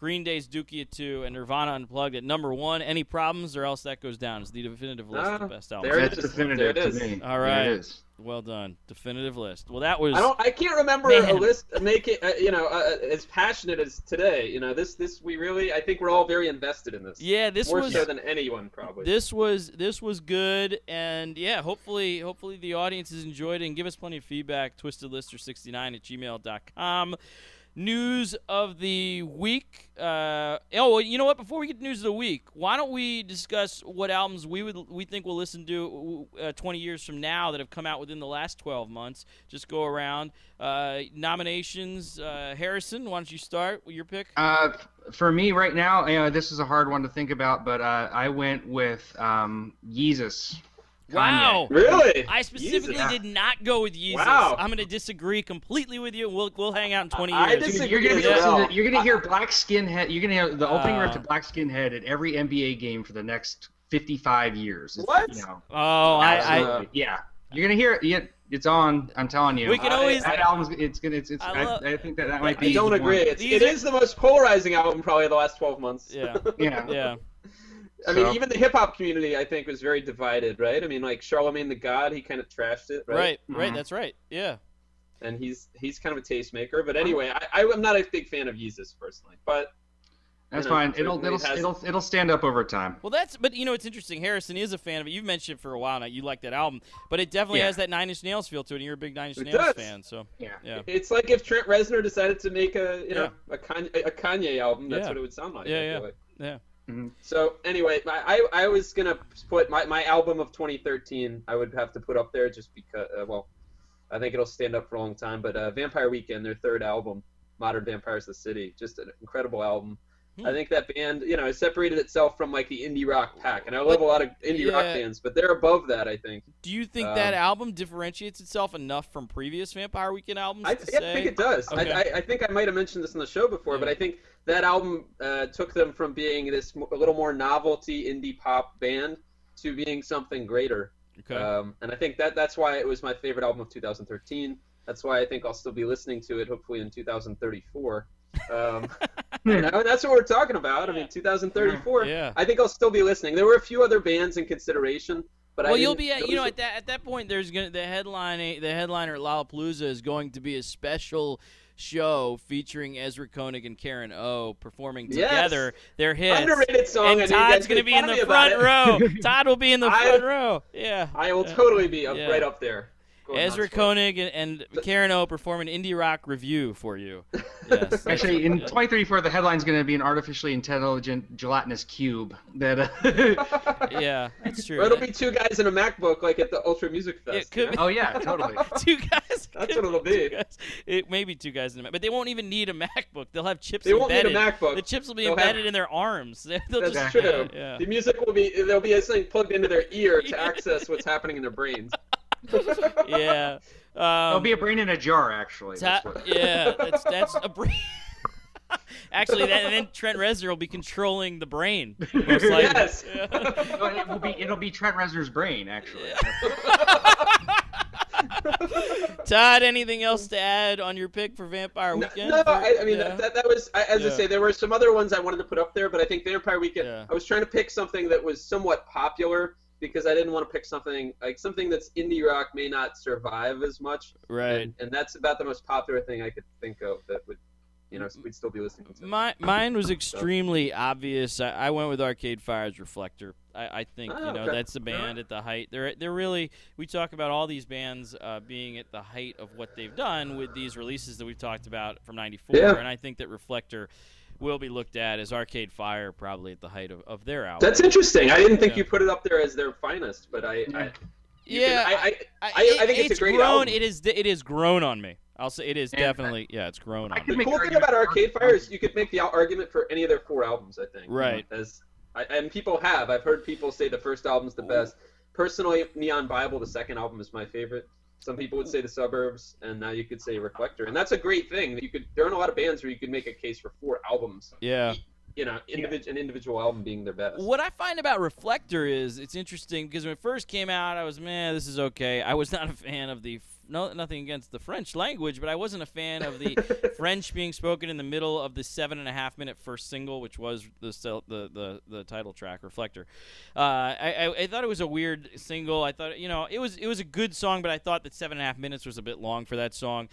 Green Day's Dookie at two, and Nirvana Unplugged at number one. Any problems, or else that goes down as the definitive list of Ah, the best albums. there it That's definitive There it to me. All There it is. Well done, definitive list. Well, that was. I don't. I can't remember a list make it. Uh, you know, uh, as passionate as today. You know, this. This we really. I think we're all very invested in this. yeah, this More was so than anyone probably. this was this was good and yeah hopefully hopefully the audience has enjoyed it and give us plenty of feedback twistedlister69 at gmail.com news of the week uh, oh well, you know what? Before we get news of the week why don't we discuss what albums we would we think we'll listen to uh, 20 years from now that have come out within the last 12 months? Just go around. Uh, nominations uh, harrison why don't you start with your pick? Uh, for me right now, you know, this is a hard one to think about, but uh, I went with um, Yeezus. Wow really. I specifically Jesus. did not go with Yeezus. Wow. I'm going to disagree completely with you. We'll we'll hang out in 20 I years. dis- Dude, you're gonna Disagree well. to, you're gonna hear Black Skinhead. You're gonna hear the opening riff to Uh. Black Skinhead at every NBA game for the next 55 years. It's- What? You know, oh, I, I yeah, you're gonna hear it. Yeah, it's on. I'm telling you. we can I- always that album's. It's gonna. It's. it's I I, love- I, think that that might be. I don't agree. It's, These it are- is the most polarizing album probably of the last 12 months. yeah Yeah. yeah. I mean, even the hip hop community, I think, was very divided, right? I mean, like Charlemagne the God, he kind of trashed it, right? Right right Mhm. that's right. Yeah. And he's he's kind of a tastemaker. But anyway, I, I'm not a big fan of Yeezus personally, but That's you know, fine. It'll it'll it has- it'll it'll stand up over time. Well, that's but you know it's interesting. Harrison is a fan of it. You've mentioned it for a while now. You like that album, but it definitely Yeah. has that Nine Inch Nails feel to it. and You're a big Nine Inch It Nails does. fan, so Yeah. yeah. it's like if Trent Reznor decided to make a you know a Kanye a Kanye album, that's Yeah. what it would sound like. Yeah, I feel yeah. like. Yeah. So anyway, I, I I was gonna put my, my album of 2013. I would have to put up there just because. Uh, well, I think it'll stand up for a long time. But uh, Vampire Weekend, their third album, Modern Vampires of the City, just an incredible album. Hmm. I think that band, you know, has separated itself from like the indie rock pack, and I love a lot of indie rock bands, but they're above that. I think. Do you think Um, that album differentiates itself enough from previous Vampire Weekend albums I, yeah? I think it does. Okay. I, I, I think I might have mentioned this on the show before, but I think that album uh, took them from being this a little more novelty indie pop band to being something greater. okay. Um, and I think that that's why it was my favorite album of 2013. That's why I think I'll still be listening to it, hopefully in 2034. Um, you know, and that's what we're talking about. I mean, 2034. yeah. I think I'll still be listening. There were a few other bands in consideration, but I well, you'll be at you know at that at that point. There's gonna the headline the headliner at Lollapalooza is going to be a special show featuring Ezra Koenig and Karen O performing Yes. together their hits. underrated song. and I know you guys Todd's gonna be in the front row. Todd will be in the I- front row. Yeah. I will Yeah. totally be up, Yeah. right up there. Going Ezra nuts for it. Koenig and, and Karen O perform an indie rock review for you. Yes. Actually, in 2034, the headline's going to be an artificially intelligent gelatinous cube that. Uh, yeah, that's true. Or it'll be two guys in a MacBook, like at the Ultra Music Fest. It could you know? be- oh yeah, totally. two guys. That's what it'll be. Two guys. It may be two guys in a Mac, but they won't even need a MacBook. They'll have chips They won't need a. MacBook. The chips will be They'll have- embedded in their arms. They'll That's just, true. Yeah. The music will be there'll be a thing plugged into their ear to access what's happening in their brains. yeah. There'll Um, be a brain in a jar, actually. ta- yeah, that's that's a brain. Actually, that, and then Trent Reznor will be controlling the brain. Most likely. Yes. Yeah. No, it will be. It'll be Trent Reznor's brain, actually. Todd, anything else to add on your pick for Vampire Weekend? no, For- I, I mean yeah. that, that was I, as Yeah. I say there were some other ones I wanted to put up there, but I think Vampire Weekend. Yeah. I was trying to pick something that was somewhat popular because I didn't want to pick something like something that's indie rock may not survive as much. right. And, and that's about the most popular thing I could think of that would, you know, we'd still be listening to. My, mine was extremely obvious. I, I went with Arcade Fire's Reflector. I, I think Oh, you know okay. that's the band at the height. They're they're really. We talk about all these bands uh, being at the height of what they've done with these releases that we've talked about from '94, Yeah. and I think that Reflector will be looked at as Arcade Fire probably at the height of, of their album. That's interesting. I didn't think Yeah. you put it up there as their finest, but I, I Yeah, can- I, I, I, I, I think it's, it's a great grown. album. It is. It is grown on me. I'll say it is And I- definitely. yeah, it's grown I on me. The cool thing about Arcade Fire is you could make the argument for any of their four albums. I think. Right. As I, and people have. I've heard people say the first album's the oh. best. Personally, Neon Bible, the second album, is my favorite. Some people would say the Suburbs, and now you could say Reflector, and that's a great thing. You could. There aren't a lot of bands where you could make a case for four albums. Yeah. You know, individ- an individual album being their best. What I find about Reflector is it's interesting because when it first came out, I was man, this is okay. I was not a fan of the f- no nothing against the French language, but I wasn't a fan of the French being spoken in the middle of the seven and a half minute first single, which was the the the, the title track, Reflector. Uh, I, I I thought it was a weird single. I thought you know it was it was a good song, but I thought that seven and a half minutes was a bit long for that song.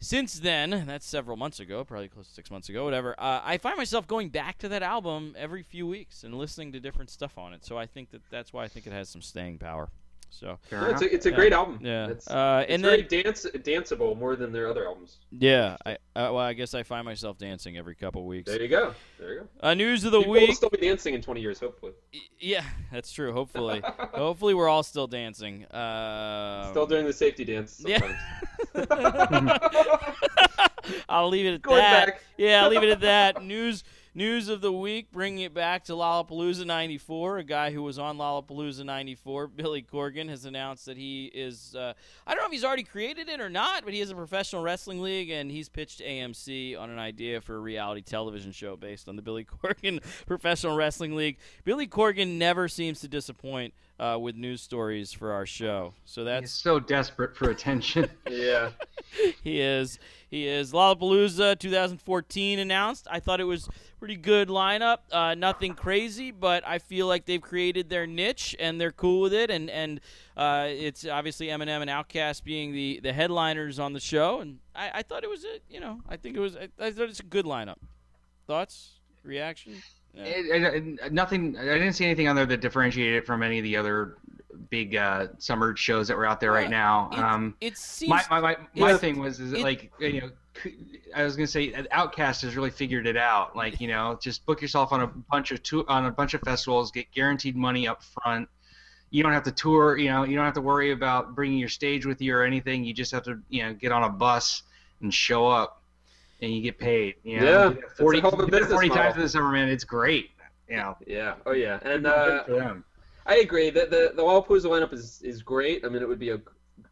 Since then, that's several months ago, probably close to six months ago, whatever. Uh, I find myself going back to that album every few weeks and listening to different stuff on it. So I think that that's why I think it has some staying power. So Fair No, it's a, it's a Yeah. great album. Yeah. It's, Uh, it's and very then- dance danceable more than their other albums. yeah, I uh, well, I guess I find myself dancing every couple weeks. There you go. There you go. Uh, news of the week. People will still be dancing in 20 years, hopefully. Yeah, that's true. Hopefully, hopefully we're all still dancing. Um, Still doing the safety dance. Yeah. I'll leave it at Going that. back. Yeah, I'll leave it at that. News news of the week, bringing it back to Lollapalooza 94. A guy who was on Lollapalooza 94, Billy Corgan, has announced that he is, uh, I don't know if he's already created it or not, but he has a professional wrestling league, and he's pitched AMC on an idea for a reality television show based on the Billy Corgan Professional Wrestling League. Billy Corgan never seems to disappoint uh, with news stories for our show. So that's He's that's so desperate for attention. yeah. he is. He is. Lollapalooza 2014 announced. I thought it was pretty good lineup. Uh, nothing crazy, but I feel like they've created their niche and they're cool with it. And and uh, it's obviously Eminem and OutKast being the, the headliners on the show. And I, I thought it was a you know I think it was I, I thought it's a good lineup. Thoughts, reaction? Yeah. It- it- it- nothing. I didn't see anything on there that differentiated it from any of the other big uh, summer shows that were out there right now. It, Um, it seems my my my, my it's- thing was is it- like you know c- I was gonna say OutKast has really figured it out. Like you know, just book yourself on a bunch of tour on a bunch of festivals, get guaranteed money up front. You don't have to tour. You know, you don't have to worry about bringing your stage with you or anything. You just have to you know get on a bus and show up, and you get paid. You know, Yeah, You get it's a forty, a you forty times model. this summer, man. It's great. You know, Yeah. Oh yeah. And uh, for them. I agree. that the the Lollapalooza lineup is is great. I mean, it would be a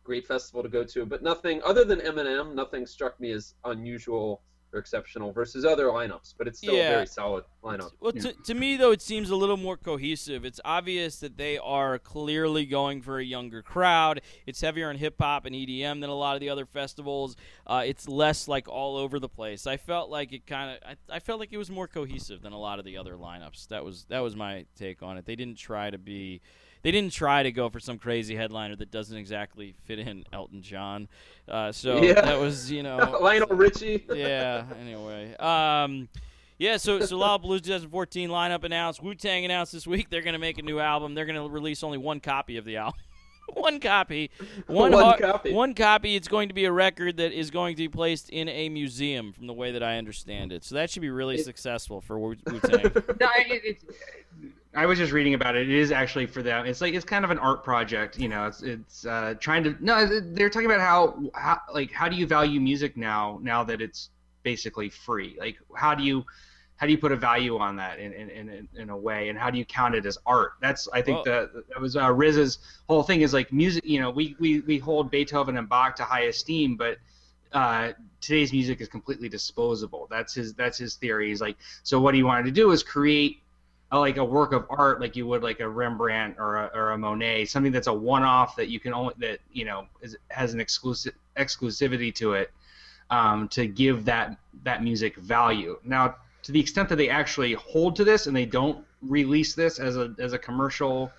great festival to go to, but nothing other than Eminem, nothing struck me as unusual or exceptional versus other lineups. But it's still Yeah. a very solid lineup. Well, to, to me though, it seems a little more cohesive. It's obvious that they are clearly going for a younger crowd. It's heavier on hip hop and EDM than a lot of the other festivals. Uh, it's less like all over the place. I felt like it kind of. I, I felt like it was more cohesive than a lot of the other lineups. That was that was my take on it. They didn't try to be. They didn't try to go for some crazy headliner that doesn't exactly fit in Elton John. Uh, so Yeah. that was you know Lionel Richie. yeah. Anyway, um, yeah. So so Lollapalooza 2014 lineup announced. Wu Tang announced this week they're going to make a new album. They're going to release only one copy of the album. one copy. One, One har- copy. One copy. It's going to be a record that is going to be placed in a museum, from the way that I understand it. So that should be really successful for Wu Tang. no, it, it, I was just reading about it. It is actually for them. It's like it's kind of an art project. You know, it's it's uh, trying to. No, they're talking about how, how like how do you value music now? Now that it's basically free, like how do you how do you put a value on that in in, in, in a way, and how do you count it as art? That's I think Well- the that was uh, RZA's whole thing is like music. You know, we we we hold Beethoven and Bach to high esteem, but uh, today's music is completely disposable. That's his that's his theory. He's like, so what he wanted to do is create a, like a work of art, like you would like a Rembrandt or a, or a Monet, something that's a one-off that you can only that you know is, has an exclusive exclusivity to it, um, to give that that music value. Now, to the extent that they actually hold to this and they don't release this as a as a commercial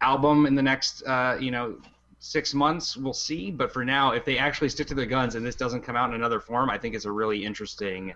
album in the next uh, you know six months we'll see but for now if they actually stick to their guns and this doesn't come out in another form i think it's a really interesting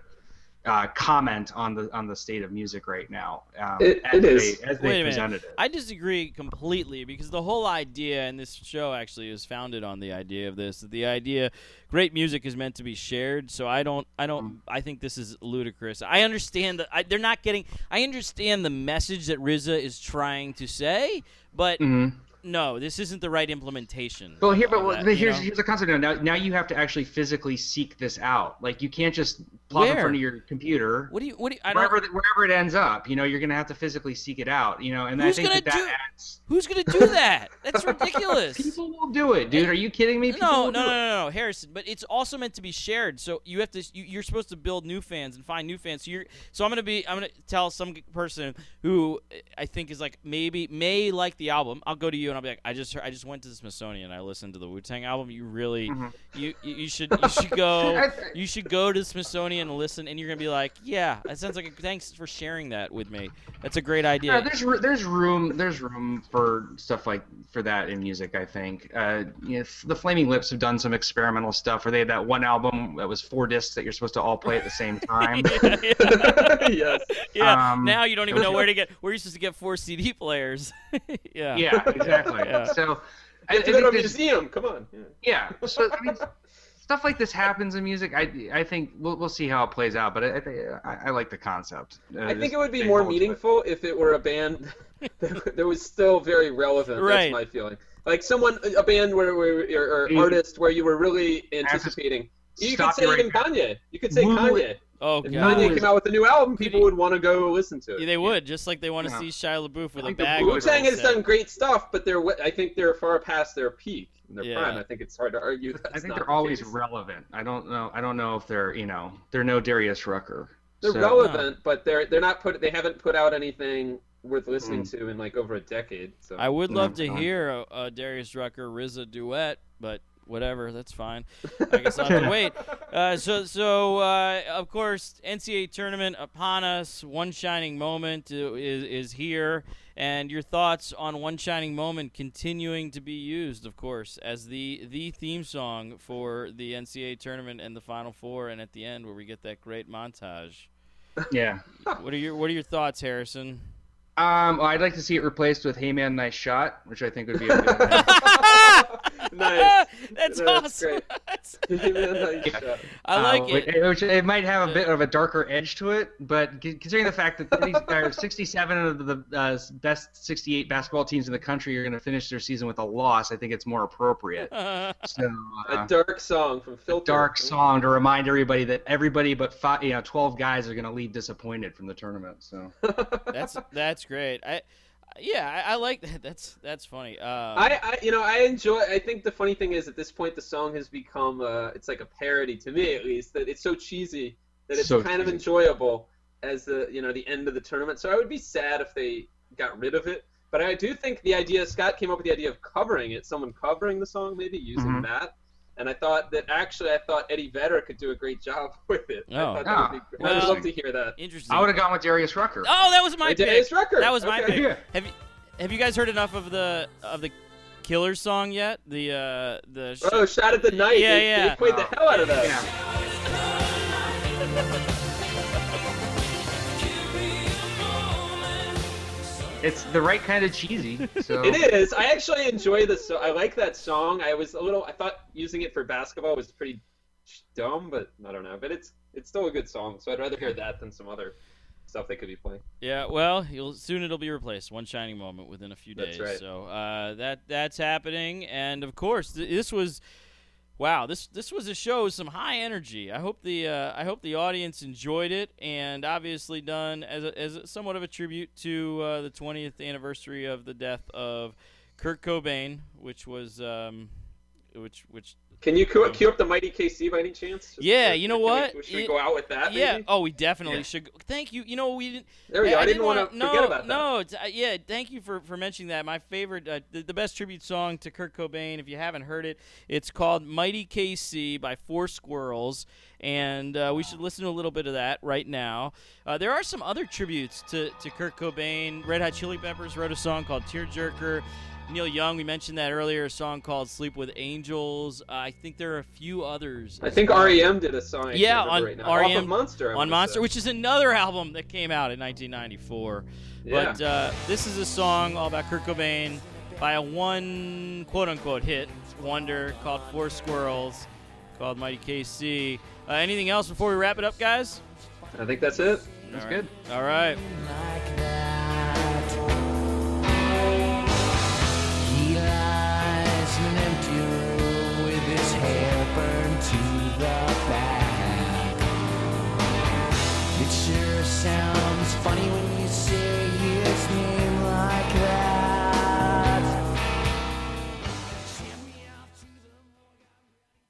uh, comment on the on the state of music right now um, It- as it they, is. as they Wait a minute. presented it I disagree completely because the whole idea, and this show actually is founded on the idea of this. That the idea, great music is meant to be shared. So I don't, I don't, I think this is ludicrous. I understand that I, they're not getting. I understand the message that RZA is trying to say, but Mhm. No, this isn't the right implementation. Well, here, but well, that, here's know? here's the concept. Now, now, now you have to actually physically seek this out. Like you can't just plop in front of your computer. What do you? What do you? I don't. wherever wherever it ends up, you know, you're gonna have to physically seek it out. You know, and Who's I think gonna that, that do- adds. Who's gonna do that? That's ridiculous. People will do it, dude. Are you kidding me? People no, no, no, no, no, Harrison. But it's also meant to be shared. So you have to. You, you're supposed to build new fans and find new fans. So you're. So I'm gonna be. I'm gonna tell some person who I think is like maybe may like the album. I'll go to you and I'll be like, I just heard, I just went to the Smithsonian. I listened to the Wu Tang album. You really. You you you should you should go. You should go to the Smithsonian and listen, and you're gonna be like, yeah, that sounds like a thanks for sharing that with me. That's a great idea. Yeah, there's there's room there's room for stuff like for that in music. I think uh, you know, the Flaming Lips have done some experimental stuff where they had that one album that was four discs that you're supposed to all play at the same time. yes. Yeah. Um, now you don't even know where to get. Where you supposed to get four CD players. yeah. yeah, exactly. Yeah. So I, I You have to go to a museum. Come on. Yeah. yeah. So I mean, stuff like this happens in music. I I think we'll we'll see how it plays out, but I I, think- I, I like the concept. Uh, I think it would be more hold to it. meaningful if it were a band that that was still very relevant. Right. That's my feeling. Like someone, a band where, where or, or artist where you were really anticipating. You could say right even now. Kanye. You could say Woo- Kanye. Oh If god. Kanye came out with a new album, people would want to go listen to it. Yeah, they would, just like they want to Yeah. see Shia LaBeouf with a think the bag. Wu Tang has done great stuff, but they're I think they're far past their peak, and their Yeah. prime. I think it's hard to argue that. I think they're always relevant. I don't know. I don't know if they're you know they're no Darius Rucker. They're So- relevant, but they're they're not put. They haven't put out anything worth listening Mm. to in like over a decade. So I would No, love to fine. hear a, a Darius Rucker RZA duet, but whatever, that's fine. I guess I'll have to wait. Uh, so, so uh, of course, NCAA tournament upon us. One shining moment uh, is is here, and your thoughts on one shining moment continuing to be used, of course, as the the theme song for the NCAA tournament and the Final Four, and at the end where we get that great montage. Yeah. What are your What are your thoughts, Harrison? Um, well, I'd like to see it replaced with "Hey Man, Nice Shot," which I think would be a good. nice. That's, That's awesome. That's- Nice shot. I like Uh, it. which- Which it might have a bit of a darker edge to it, but considering the fact that 30, uh, 67 of the uh, best 68 basketball teams in the country are going to finish their season with a loss, I think it's more appropriate. So, A uh, dark song from Filter. dark song to remind everybody that everybody but five, you know, 12 guys are going to leave disappointed from the tournament. So. that's that's great. I yeah, I, I like that. That's that's funny. Uh, I, I, you know, I enjoy. I think the funny thing is, at this point, the song has become, uh, it's like a parody to me, at least. That it's so cheesy that it's So kind of enjoyable as the, you know, the end of the tournament. So I would be sad if they got rid of it. But I do think the idea, Scott came up with the idea of covering it, someone covering the song, maybe using Mhm. that. And I thought that actually, I thought Eddie Vedder could do a great job with it. I Oh. thought that would be, Ah, I would love to hear that. interesting. I would have gone with Darius Rucker. Oh, that was my Hey, pick. Darius Rucker. That was my pick. Yeah. Have you have you guys heard enough of the of the Killers song yet? The uh the sh- Oh, Shot at the Night. Yeah, they, yeah. They played the Oh. hell out of that. Yeah. It's the right kind of cheesy. So It is. I actually enjoy this. So I like that song. I was a little. I thought using it for basketball was pretty dumb, but I don't know. But it's it's still a good song. So I'd rather hear that than some other stuff they could be playing. Yeah, well, you'll soon it'll be replaced. One shining moment within a few That's days. right. So uh, that that's happening, and of course, th- this was. Wow, this this was a show with some high energy. I hope the uh, I hope the audience enjoyed it, and obviously done as a, as a, somewhat of a tribute to uh, the 20th anniversary of the death of Kurt Cobain, which was um, which which Can you cue, cue up the Mighty KC by any chance? Yeah, you know what? We, should we go out with that? yeah. Maybe? Oh, we definitely Yeah. should. Thank you. You know we didn't. There we go. I, didn't, wanna- want to no, forget about that. No, it's, uh, yeah. Thank you for, for mentioning that. My favorite, uh, the, the best tribute song to Kurt Cobain. If you haven't heard it, it's called "Mighty KC" by For Squirrels, and uh, we should listen to a little bit of that right now. Uh, there are some other tributes to, to Kurt Cobain. Red Hot Chili Peppers wrote a song called "Tearjerker." Neil Young, we mentioned that earlier, a song called "Sleep with Angels." Uh, I think there are a few others. I think well. REM did a song. I Yeah, on right now. Off REM of Monster. I on Monster, say. which is another album that came out in 1994. Yeah. But uh, this is a song all about Kurt Cobain by a one quote unquote hit wonder called For Squirrels, called Mighty KC. Uh, anything else before we wrap it up, guys? I think that's it. That's All right. good. All right. Funny when